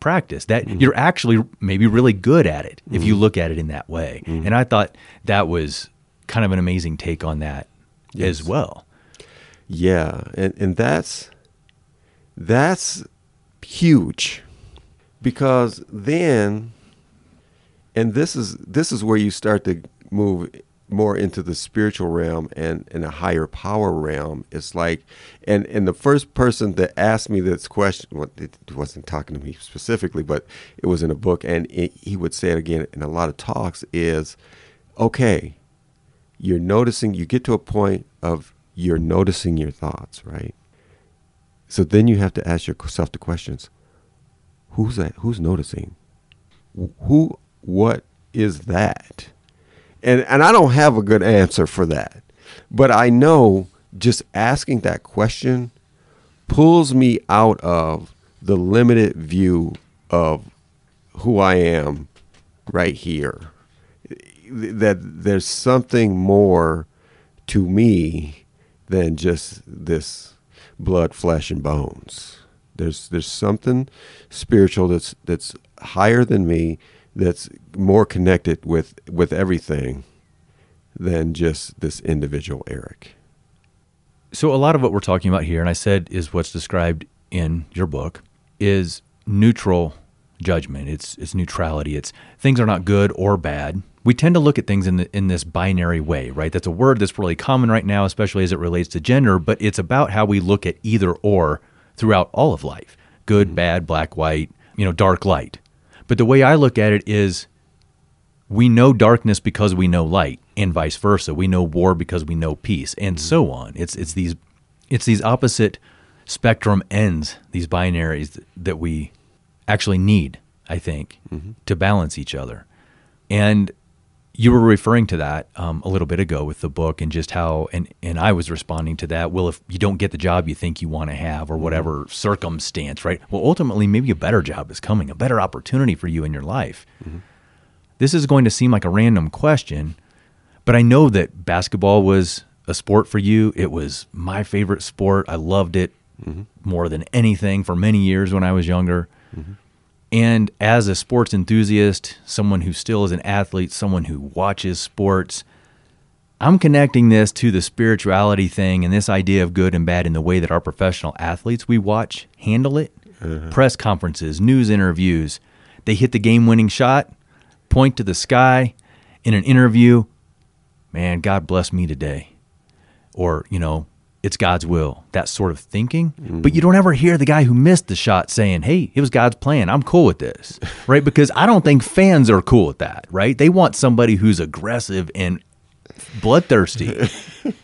practice that mm-hmm. you're actually maybe really good at it if you mm-hmm. look at it in that way. Mm-hmm. And i thought that was kind of an amazing take on that as well. Yeah, and and that's that's huge because then and this is this is where you start to move more into the spiritual realm and in a higher power realm it's like and and the first person that asked me this question well, it wasn't talking to me specifically but it was in a book and it, he would say it again in a lot of talks is okay you're noticing you get to a point of you're noticing your thoughts right? So then you have to ask yourself the questions who's that who's noticing? Who what is that and and I don't have a good answer for that but I know just asking that question pulls me out of the limited view of who I am right here that there's something more to me than just this blood, flesh, and bones. There's there's something spiritual that's that's higher than me, that's more connected with with everything than just this individual Eric. So a lot of what we're talking about here, and I said is what's described in your book, is neutral judgment. It's it's neutrality. It's things are not good or bad. We tend to look at things in the, in this binary way, right? That's a word that's really common right now, especially as it relates to gender. But it's about how we look at either or throughout all of life: good, mm-hmm. bad, black, white, you know, dark, light. But the way I look at it is we know darkness because we know light and vice versa. We know war because we know peace and mm-hmm. so on. It's it's these it's these opposite spectrum ends these binaries that we actually need i think mm-hmm. to balance each other. And you were referring to that um, a little bit ago with the book and just how and and I was responding to that well if you don't get the job you think you want to have or mm-hmm. whatever circumstance right well ultimately maybe a better job is coming a better opportunity for you in your life mm-hmm. this is going to seem like a random question, but I know that basketball was a sport for you. It was my favorite sport. I loved it mm-hmm. more than anything for many years when I was younger. And as a sports enthusiast, someone who still is an athlete, someone who watches sports, I'm connecting this to the spirituality thing and this idea of good and bad in the way that our professional athletes we watch handle it. Uh-huh. Press conferences, news interviews, they hit the game winning shot, point to the sky in an interview, man, God bless me today. Or, you know, it's God's will, that sort of thinking. Mm-hmm. But you don't ever hear the guy who missed the shot saying, hey, it was God's plan. I'm cool with this, right? Because I don't think fans are cool with that, right? They want somebody who's aggressive and bloodthirsty.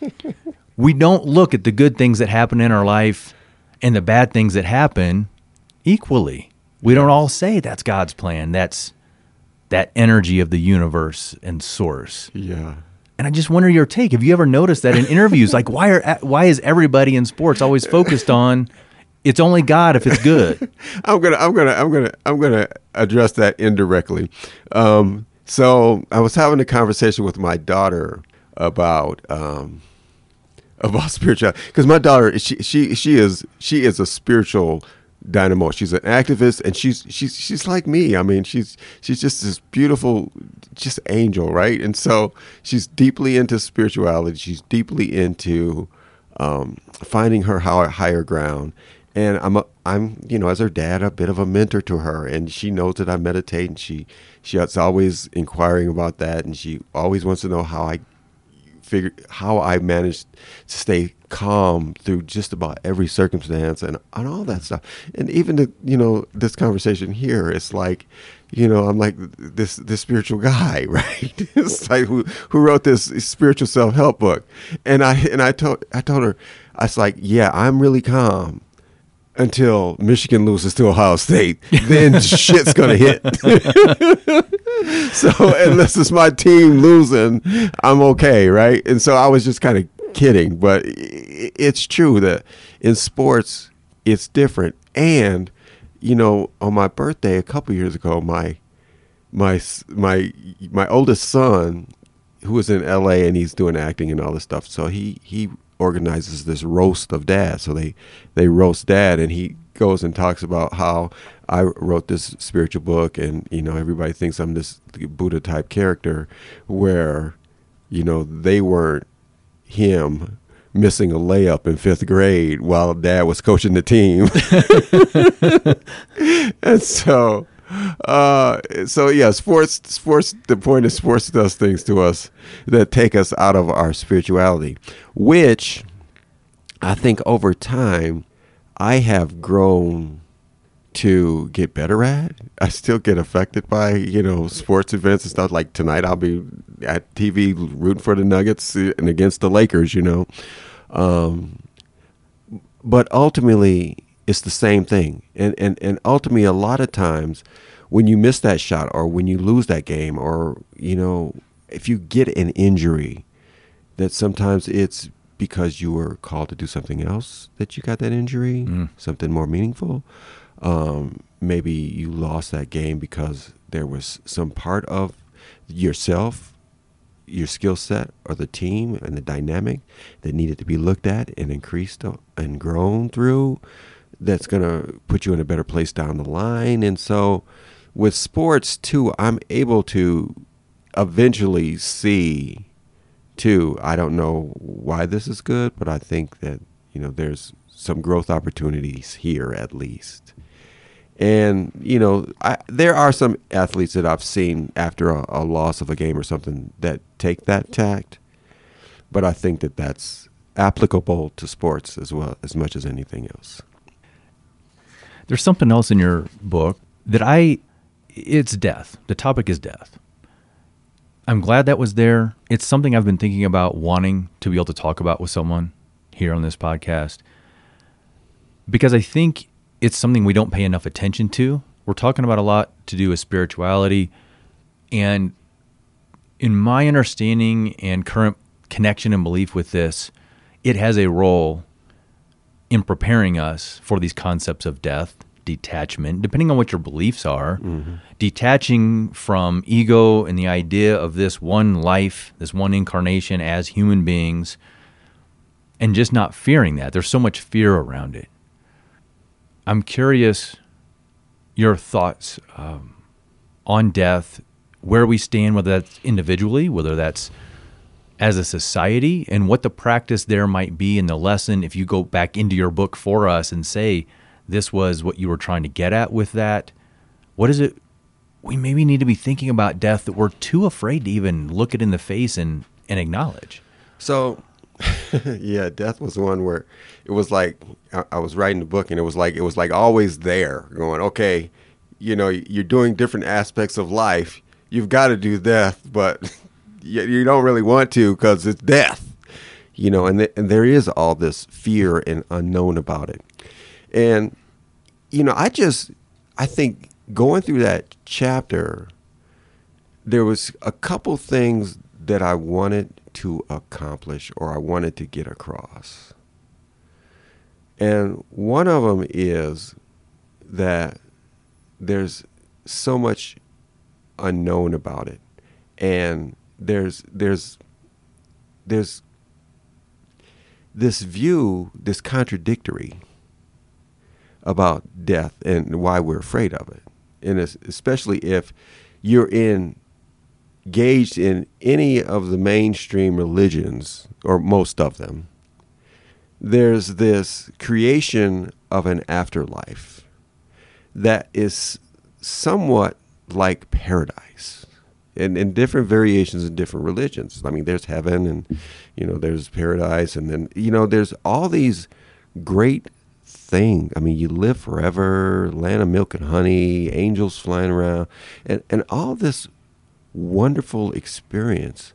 we don't look at the good things that happen in our life and the bad things that happen equally. We don't all say that's God's plan. That's that energy of the universe and source. Yeah. And I just wonder your take. Have you ever noticed that in interviews, like why are why is everybody in sports always focused on it's only God if it's good? I'm gonna, I'm gonna, I'm gonna, I'm gonna address that indirectly. Um, so I was having a conversation with my daughter about um, about spirituality because my daughter she she she is she is a spiritual dynamo. She's an activist and she's she's she's like me. I mean, she's she's just this beautiful just angel, right? And so she's deeply into spirituality. She's deeply into um, finding her higher, ground. And I'm a, I'm you know as her dad a bit of a mentor to her, and she knows that I meditate, and she she's always inquiring about that, and she always wants to know how I figure how I managed to stay calm through just about every circumstance and, and all that stuff. And even the, you know this conversation here, it's like, you know, I'm like this this spiritual guy, right? it's like who who wrote this spiritual self help book, and I and I told I told her I was like, yeah, I'm really calm until Michigan loses to Ohio State, then shit's gonna hit. so unless it's my team losing, I'm okay, right? And so I was just kind of kidding, but it's true that in sports it's different. And you know, on my birthday a couple years ago, my my my my oldest son, who was in L.A. and he's doing acting and all this stuff, so he he organizes this roast of dad. So they they roast dad, and he goes and talks about how I wrote this spiritual book, and you know everybody thinks I'm this Buddha type character, where you know they weren't him missing a layup in fifth grade while dad was coaching the team. and so, uh, so yeah, sports, sports, the point is sports does things to us that take us out of our spirituality, which I think over time I have grown to get better at. I still get affected by you know sports events and stuff. Like tonight, I'll be at TV rooting for the Nuggets and against the Lakers. You know, um, but ultimately, it's the same thing. And, and, and ultimately, a lot of times when you miss that shot or when you lose that game or, you know, if you get an injury, that sometimes it's because you were called to do something else that you got that injury, mm. something more meaningful. Um, maybe you lost that game because there was some part of yourself your skill set or the team and the dynamic that needed to be looked at and increased and grown through that's going to put you in a better place down the line and so with sports too i'm able to eventually see too i don't know why this is good but i think that you know there's some growth opportunities here at least and you know, I, there are some athletes that I've seen after a, a, loss of a game or something that take that tact, but I think that that's applicable to sports as well as much as anything else. There's something else in your book that I, it's death. The topic is death. I'm glad that was there. It's something I've been thinking about wanting to be able to talk about with someone here on this podcast because I think it's something we don't pay enough attention to. We're talking about a lot to do with spirituality. And in my understanding and current connection and belief with this, it has a role in preparing us for these concepts of death, detachment, depending on what your beliefs are, mm-hmm. detaching from ego and the idea of this one life, this one incarnation as human beings, and just not fearing that. There's so much fear around it. I'm curious your thoughts um, on death, where we stand, whether that's individually, whether that's as a society, and what the practice there might be in the lesson. If you go back into your book for us and say, this was what you were trying to get at with that, what is it we maybe need to be thinking about death that we're too afraid to even look it in the face and, and acknowledge? So, yeah, death was one where it was like I, I, was writing the book, and it was like it was like always there, going, okay, you know, you're doing different aspects of life. You've got to do death, but you, you don't really want to because it's death, you know. And, th- and there is all this fear and unknown about it, and you know, I just I think going through that chapter, there was a couple things that I wanted to accomplish or I wanted to get across. And one of them is that there's so much unknown about it. And there's there's there's this view, this contradictory about death and why we're afraid of it. And especially if you're in engaged in any of the mainstream religions, or most of them, there's this creation of an afterlife that is somewhat like paradise in, in different variations in different religions. I mean, there's heaven and, you know, there's paradise. And then, you know, there's all these great things. I mean, you live forever, land of milk and honey, angels flying around, and, and all this wonderful experience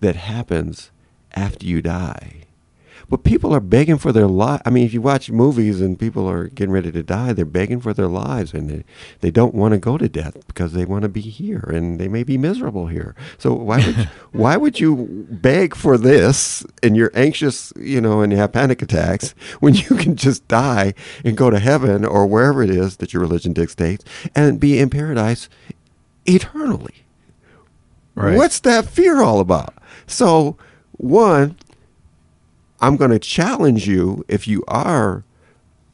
that happens after you die. But people are begging for their life. I mean, if you watch movies and people are getting ready to die, they're begging for their lives and they, they don't want to go to death because they want to be here and they may be miserable here. So why would you, why would you beg for this and you're anxious, you know, and you have panic attacks when you can just die and go to heaven or wherever it is that your religion dictates and be in paradise eternally? Right. What's that fear all about? So, one, I'm going to challenge you if you are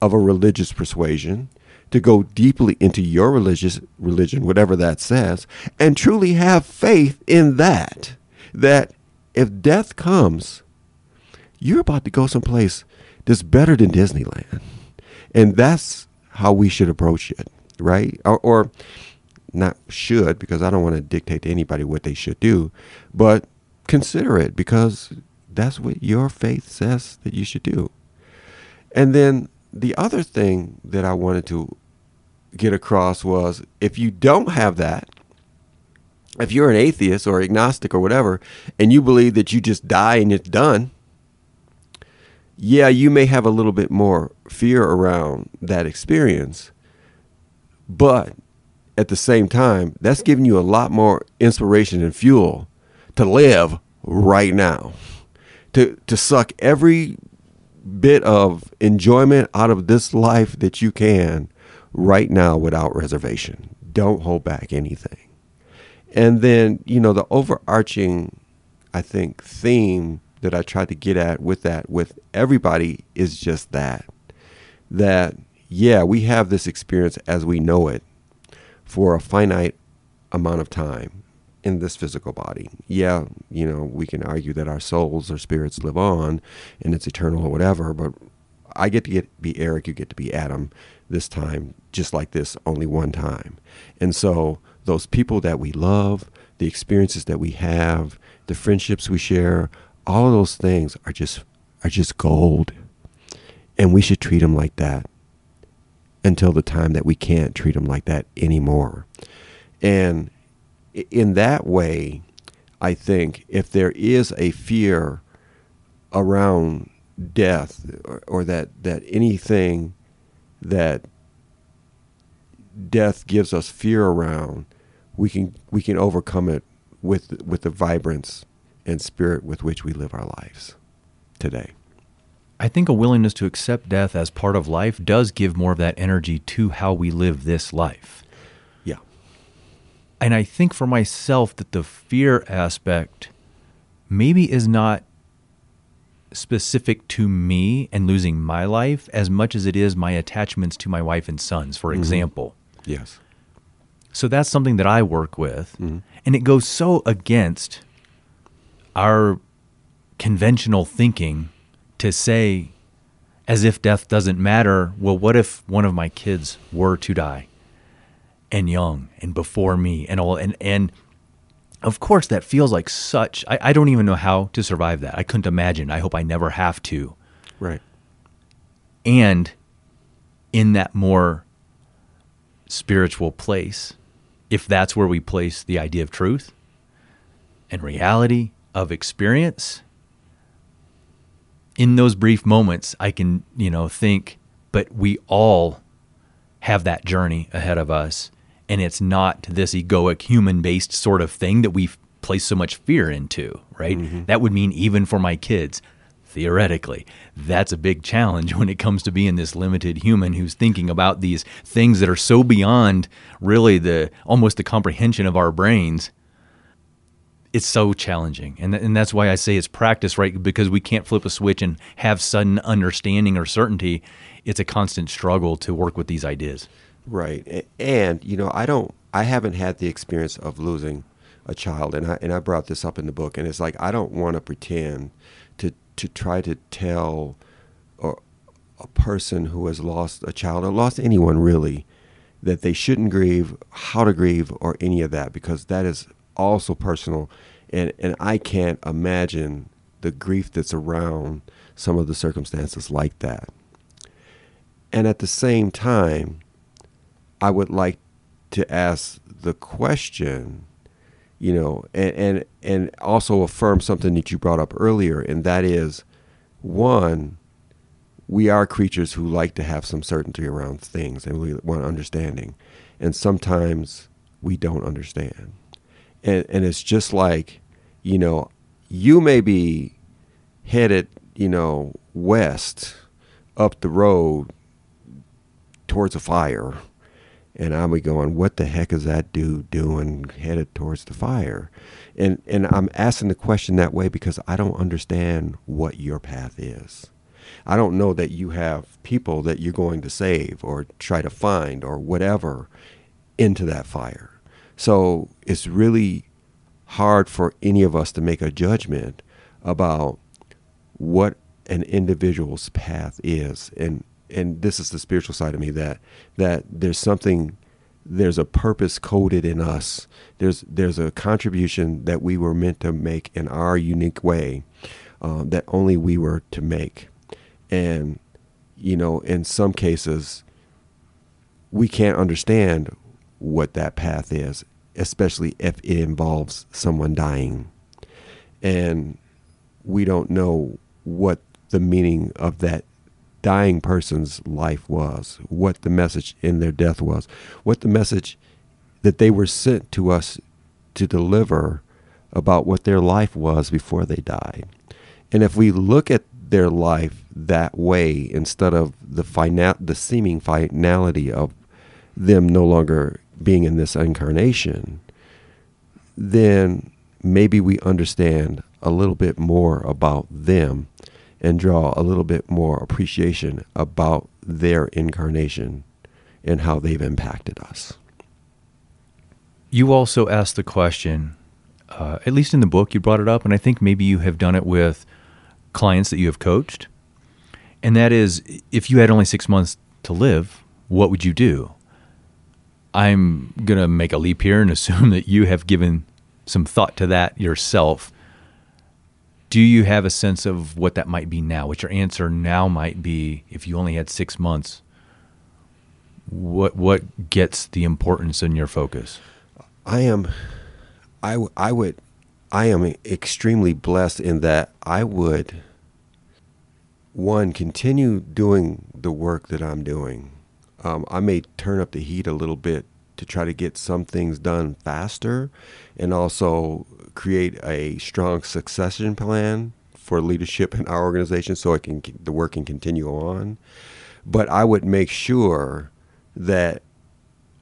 of a religious persuasion, to go deeply into your religious religion, whatever that says, and truly have faith in that. That if death comes, you're about to go someplace that's better than Disneyland. And that's how we should approach it, right? Or, or not should, because I don't want to dictate to anybody what they should do, but consider it because that's what your faith says that you should do. And then the other thing that I wanted to get across was if you don't have that, if you're an atheist or agnostic or whatever, and you believe that you just die and it's done, yeah, you may have a little bit more fear around that experience. But at the same time, that's giving you a lot more inspiration and fuel to live right now. To to suck every bit of enjoyment out of this life that you can right now without reservation. Don't hold back anything. And then, you know, the overarching I think theme that I tried to get at with that with everybody is just that that yeah, we have this experience as we know it for a finite amount of time in this physical body. Yeah, you know, we can argue that our souls or spirits live on and it's eternal or whatever, but I get to get be Eric, you get to be Adam this time, just like this, only one time. And so those people that we love, the experiences that we have, the friendships we share, all of those things are just are just gold. And we should treat them like that until the time that we can't treat them like that anymore. And in that way, I think if there is a fear around death or, or, that, that anything that death gives us fear around, we can we can overcome it with with the vibrance and spirit with which we live our lives today. I think a willingness to accept death as part of life does give more of that energy to how we live this life. And I think for myself that the fear aspect maybe is not specific to me and losing my life as much as it is my attachments to my wife and sons, for mm-hmm. example. Yes. So that's something that I work with. Mm-hmm. And it goes so against our conventional thinking to say, as if death doesn't matter, well, what if one of my kids were to die and young and before me and all and and of course that feels like such I, I don't even know how to survive that. I couldn't imagine. I hope I never have to. Right. And in that more spiritual place, if that's where we place the idea of truth and reality of experience, in those brief moments, I can, you know, think, but we all have that journey ahead of us. And it's not this egoic, human based sort of thing that we place so much fear into, right? Mm-hmm. That would mean even for my kids, theoretically, that's a big challenge when it comes to being this limited human who's thinking about these things that are so beyond really the almost the comprehension of our brains it's so challenging and, th- and that's why i say it's practice right because we can't flip a switch and have sudden understanding or certainty it's a constant struggle to work with these ideas right and you know i don't i haven't had the experience of losing a child and i and i brought this up in the book and it's like i don't want to pretend to to try to tell a person who has lost a child or lost anyone really that they shouldn't grieve how to grieve or any of that because that is also personal, and and I can't imagine the grief that's around some of the circumstances like that. And at the same time, I would like to ask the question, you know, and and, and also affirm something that you brought up earlier, and that is one, we are creatures who like to have some certainty around things and we want understanding. And sometimes we don't understand and and it's just like you know you may be headed you know west up the road towards a fire and I'm going, what the heck is that dude doing headed towards the fire? And and I'm asking the question that way because I don't understand what your path is. I don't know that you have people that you're going to save or try to find or whatever into that fire. So it's really hard for any of us to make a judgment about what an individual's path is and and this is the spiritual side of me that that there's something there's a purpose coded in us. There's there's a contribution that we were meant to make in our unique way uh, that only we were to make. And you know in some cases we can't understand what that path is especially if it involves someone dying. And we don't know what the meaning of that dying person's life was, what the message in their death was, what the message that they were sent to us to deliver about what their life was before they died. And if we look at their life that way instead of the final, the seeming finality of them no longer being in this incarnation, then maybe we understand a little bit more about them and draw a little bit more appreciation about their incarnation and how they've impacted us. You also asked the question, uh, at least in the book, you brought it up, and I think maybe you have done it with clients that you have coached. And that is if you had only six months to live, what would you do? I'm going to make a leap here and assume that you have given some thought to that yourself do you have a sense of what that might be now? What your answer now might be if you only had six months? What what gets the importance in your focus? I am, I I would, I am extremely blessed in that I would. One, continue doing the work that I'm doing. Um, I may turn up the heat a little bit to try to get some things done faster and also create a strong succession plan for leadership in our organization so it can the work can continue on. But I would make sure that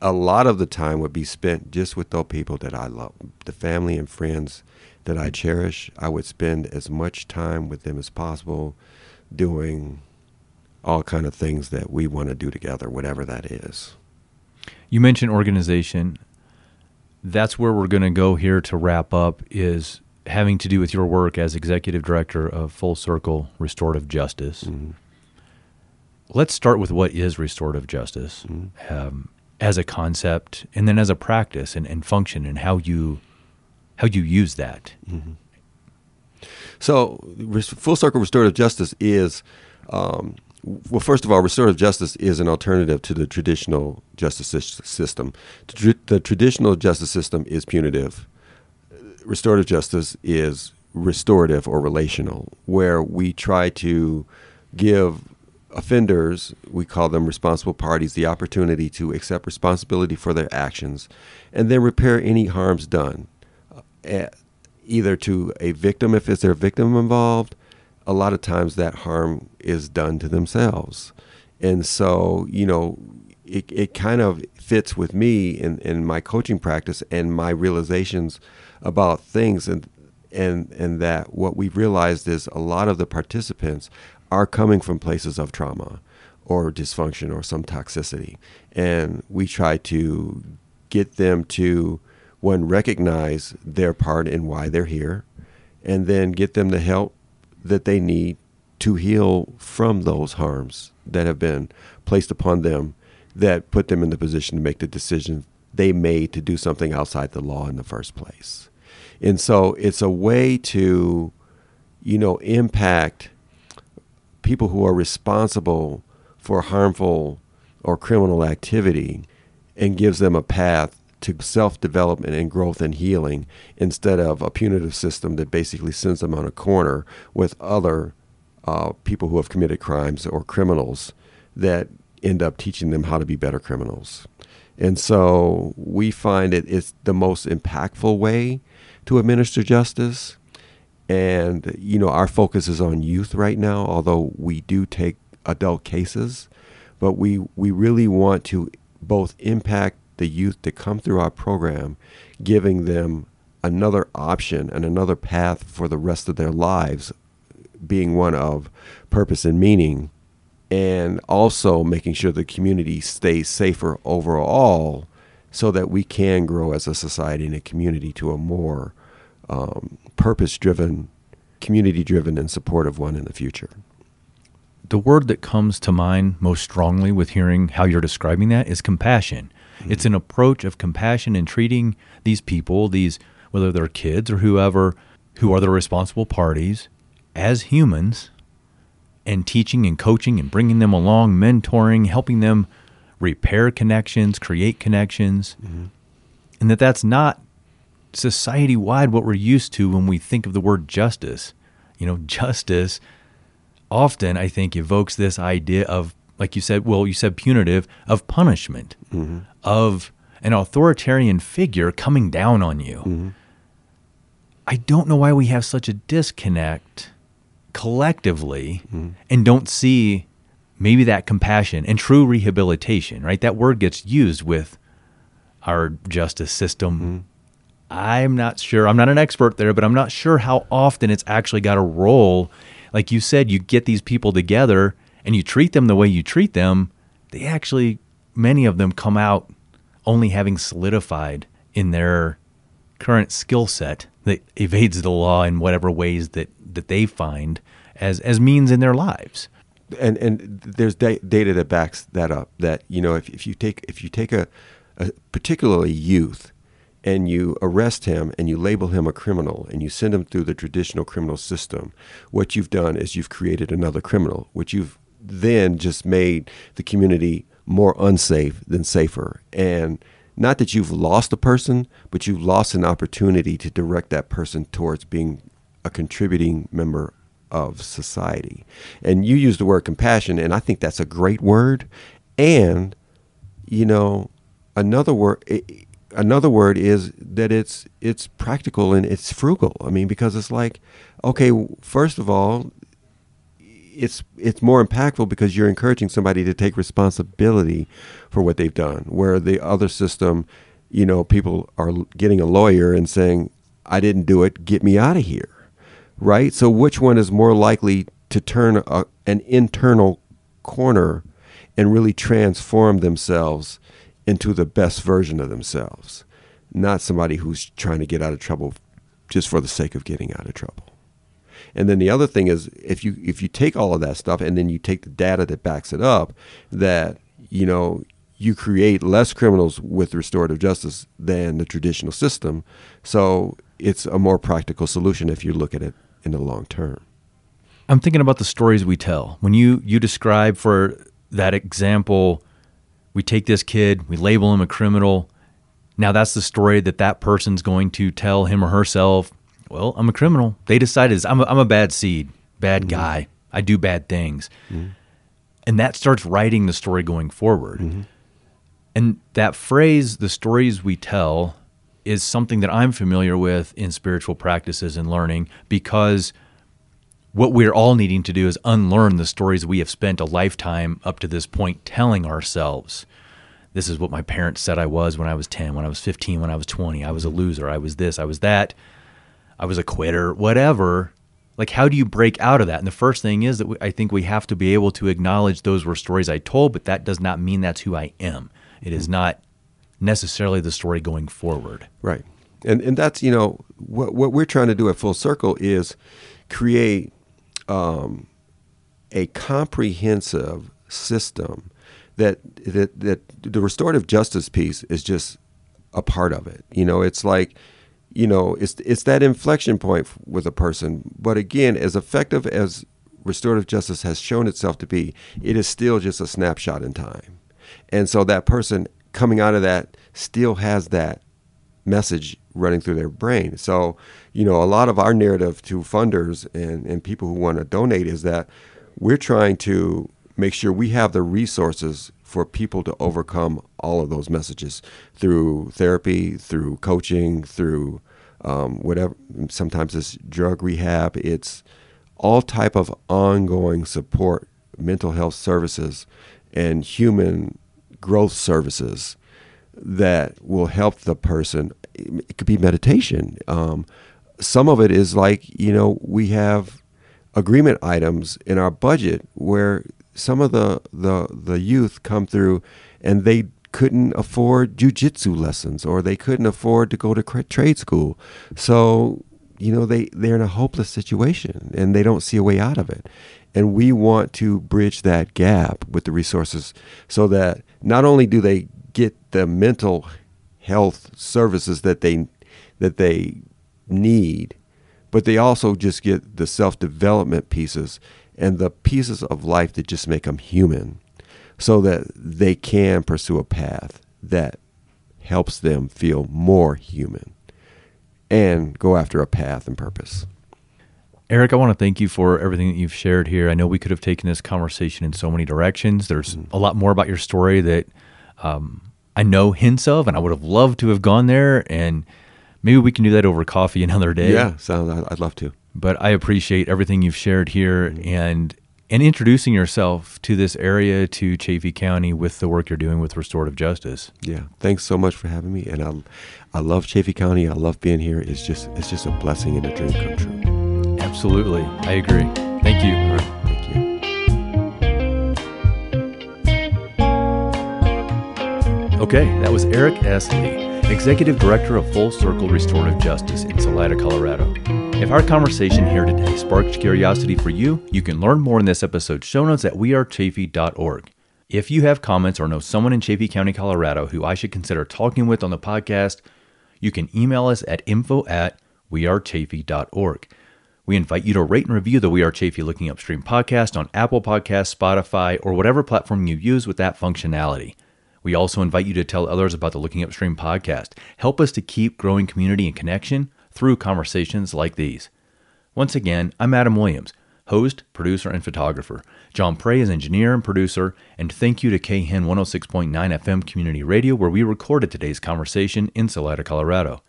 a lot of the time would be spent just with the people that I love the family and friends that I cherish. I would spend as much time with them as possible doing all kind of things that we want to do together whatever that is. You mentioned organization. That's where we're going to go here to wrap up is having to do with your work as executive director of Full Circle Restorative Justice. Mm-hmm. Let's start with what is restorative justice mm-hmm. um, as a concept, and then as a practice and, and function, and how you how you use that. Mm-hmm. So, Full Circle Restorative Justice is um, well, first of all, restorative justice is an alternative to the traditional justice system. The traditional justice system is punitive. Restorative justice is restorative or relational, where we try to give offenders, we call them responsible parties, the opportunity to accept responsibility for their actions and then repair any harms done, uh, either to a victim if it's their victim involved a lot of times that harm is done to themselves. And so, you know, it, it kind of fits with me in, in my coaching practice and my realizations about things and and and that what we've realized is a lot of the participants are coming from places of trauma or dysfunction or some toxicity and we try to get them to one recognize their part in why they're here and then get them the help that they need to heal from those harms that have been placed upon them that put them in the position to make the decision they made to do something outside the law in the first place. And so it's a way to, you know, impact people who are responsible for harmful or criminal activity and gives them a path to self development and growth and healing instead of a punitive system that basically sends them on a corner with other uh, people who have committed crimes or criminals that end up teaching them how to be better criminals. And so we find it is the most impactful way to administer justice. And, you know, our focus is on youth right now, although we do take adult cases. But we, we really want to both impact the youth to come through our program, giving them another option and another path for the rest of their lives being one of purpose and meaning, and also making sure the community stays safer overall so that we can grow as a society and a community to a more um, purpose driven, community driven, and supportive one in the future. The word that comes to mind most strongly with hearing how you're describing that is compassion. Mm-hmm. It's an approach of compassion in treating these people, these whether they're kids or whoever who are the responsible parties, as humans and teaching and coaching and bringing them along, mentoring, helping them repair connections, create connections, mm-hmm. and that that's not society wide what we're used to when we think of the word justice. You know, justice often, I think, evokes this idea of, like you said, well, you said punitive, of punishment, mm-hmm. of an authoritarian figure coming down on you. Mm-hmm. I don't know why we have such a disconnect collectively mm-hmm. and don't see maybe that compassion and true rehabilitation, right? That word gets used with our justice system. Mm-hmm. I'm not sure. I'm not an expert there, but I'm not sure how often it's actually got a role. Like you said, you get these people together and you treat them the way you treat them, they actually, many of them come out only having solidified in their current skill set that evades the law in whatever ways that, that they find as, as means in their lives. And and there's da- data that backs that up. That you know, if, if you take if you take a, a particularly youth, and you arrest him and you label him a criminal and you send him through the traditional criminal system, what you've done is you've created another criminal, which you've then just made the community more unsafe than safer. And not that you've lost a person, but you've lost an opportunity to direct that person towards being a contributing member of society. And you use the word compassion, and I think that's a great word. And, you know, another word. another word is that it's it's practical and it's frugal. I mean, because it's like, okay, first of all, it's it's more impactful because you're encouraging somebody to take responsibility for what they've done. Where the other system, you know, people are getting a lawyer and saying, "I didn't do it. Get me out of here." Right. So, which one is more likely to turn a, an internal corner and really transform themselves into the best version of themselves, not somebody who's trying to get out of trouble just for the sake of getting out of trouble. And then the other thing is if you if you take all of that stuff and then you take the data that backs it up, that you know you create less criminals with restorative justice than the traditional system. So it's a more practical solution if you look at it in the long term. I'm thinking about the stories we tell. When you you describe for that example, we take this kid, we label him a criminal. Now that's the story that that person's going to tell him or herself well, I'm a criminal. They decided I'm a, I'm a bad seed, bad mm-hmm. guy. I do bad things. Mm-hmm. And that starts writing the story going forward. Mm-hmm. And that phrase, the stories we tell, is something that I'm familiar with in spiritual practices and learning because what we're all needing to do is unlearn the stories we have spent a lifetime up to this point telling ourselves. This is what my parents said I was when I was 10, when I was 15, when I was 20. I was a loser. I was this, I was that. I was a quitter, whatever. Like, how do you break out of that? And the first thing is that we, I think we have to be able to acknowledge those were stories I told, but that does not mean that's who I am. It is not necessarily the story going forward. Right. And, and that's, you know, what, what we're trying to do at Full Circle is create um, a comprehensive system that, that, that the restorative justice piece is just a part of it. You know, it's like, you know, it's it's that inflection point with a person. But again, as effective as restorative justice has shown itself to be, it is still just a snapshot in time. And so that person coming out of that still has that message running through their brain. So, you know, a lot of our narrative to funders and, and people who want to donate is that we're trying to make sure we have the resources for people to overcome all of those messages through therapy, through coaching, through um, whatever. Sometimes it's drug rehab. It's all type of ongoing support, mental health services, and human growth services that will help the person. It could be meditation. Um, some of it is like you know we have agreement items in our budget where some of the the, the youth come through and they couldn't afford jujitsu lessons or they couldn't afford to go to trade school. So, you know, they, they're in a hopeless situation and they don't see a way out of it. And we want to bridge that gap with the resources so that not only do they get the mental health services that they that they need, but they also just get the self development pieces and the pieces of life that just make them human so that they can pursue a path that helps them feel more human and go after a path and purpose. Eric, I want to thank you for everything that you've shared here. I know we could have taken this conversation in so many directions. There's mm-hmm. a lot more about your story that um, I know hints of, and I would have loved to have gone there. And maybe we can do that over coffee another day. Yeah, so I'd love to. But I appreciate everything you've shared here, mm-hmm. and and introducing yourself to this area, to Chaffee County, with the work you're doing with restorative justice. Yeah, thanks so much for having me, and I, I love Chaffee County. I love being here. It's just, it's just a blessing and a dream come true. Absolutely, I agree. Thank you. Thank you. Okay, that was Eric S. Lee, Executive Director of Full Circle Restorative Justice in Salida, Colorado. If our conversation here today sparked curiosity for you, you can learn more in this episode's show notes at wearechaffee.org. If you have comments or know someone in Chaffee County, Colorado who I should consider talking with on the podcast, you can email us at info at wearechaffee.org. We invite you to rate and review the We Are Chaffee Looking Upstream podcast on Apple Podcasts, Spotify, or whatever platform you use with that functionality. We also invite you to tell others about the Looking Upstream podcast. Help us to keep growing community and connection through conversations like these. Once again, I'm Adam Williams, host, producer, and photographer. Jon Pray is engineer and producer, and thank you to KHEN 106.9 FM Community Radio, where we recorded today's conversation in Salida, Colorado.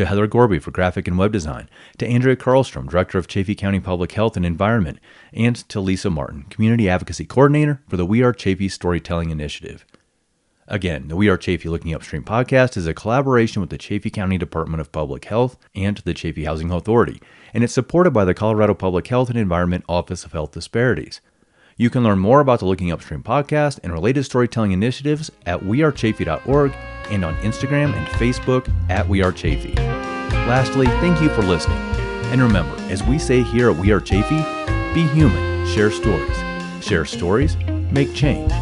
To Heather Gorby for graphic and web design, to Andrea Carlstrom, Director of Chaffee County Public Health and Environment, and to Lisa Martin, Community Advocacy Coordinator for the We Are Chaffee Storytelling Initiative. Again, the We Are Chaffee Looking Upstream podcast is a collaboration with the Chaffee County Department of Public Health and the Chaffee Housing Authority, and it's supported by the Colorado Public Health and Environment Office of Health Disparities. You can learn more about the Looking Upstream podcast and related storytelling initiatives at wearechaffee.org and on Instagram and Facebook at We Are Chaffee. Lastly, thank you for listening. And remember, as we say here at We Are Chaffee, be human, share stories. Share stories, make change.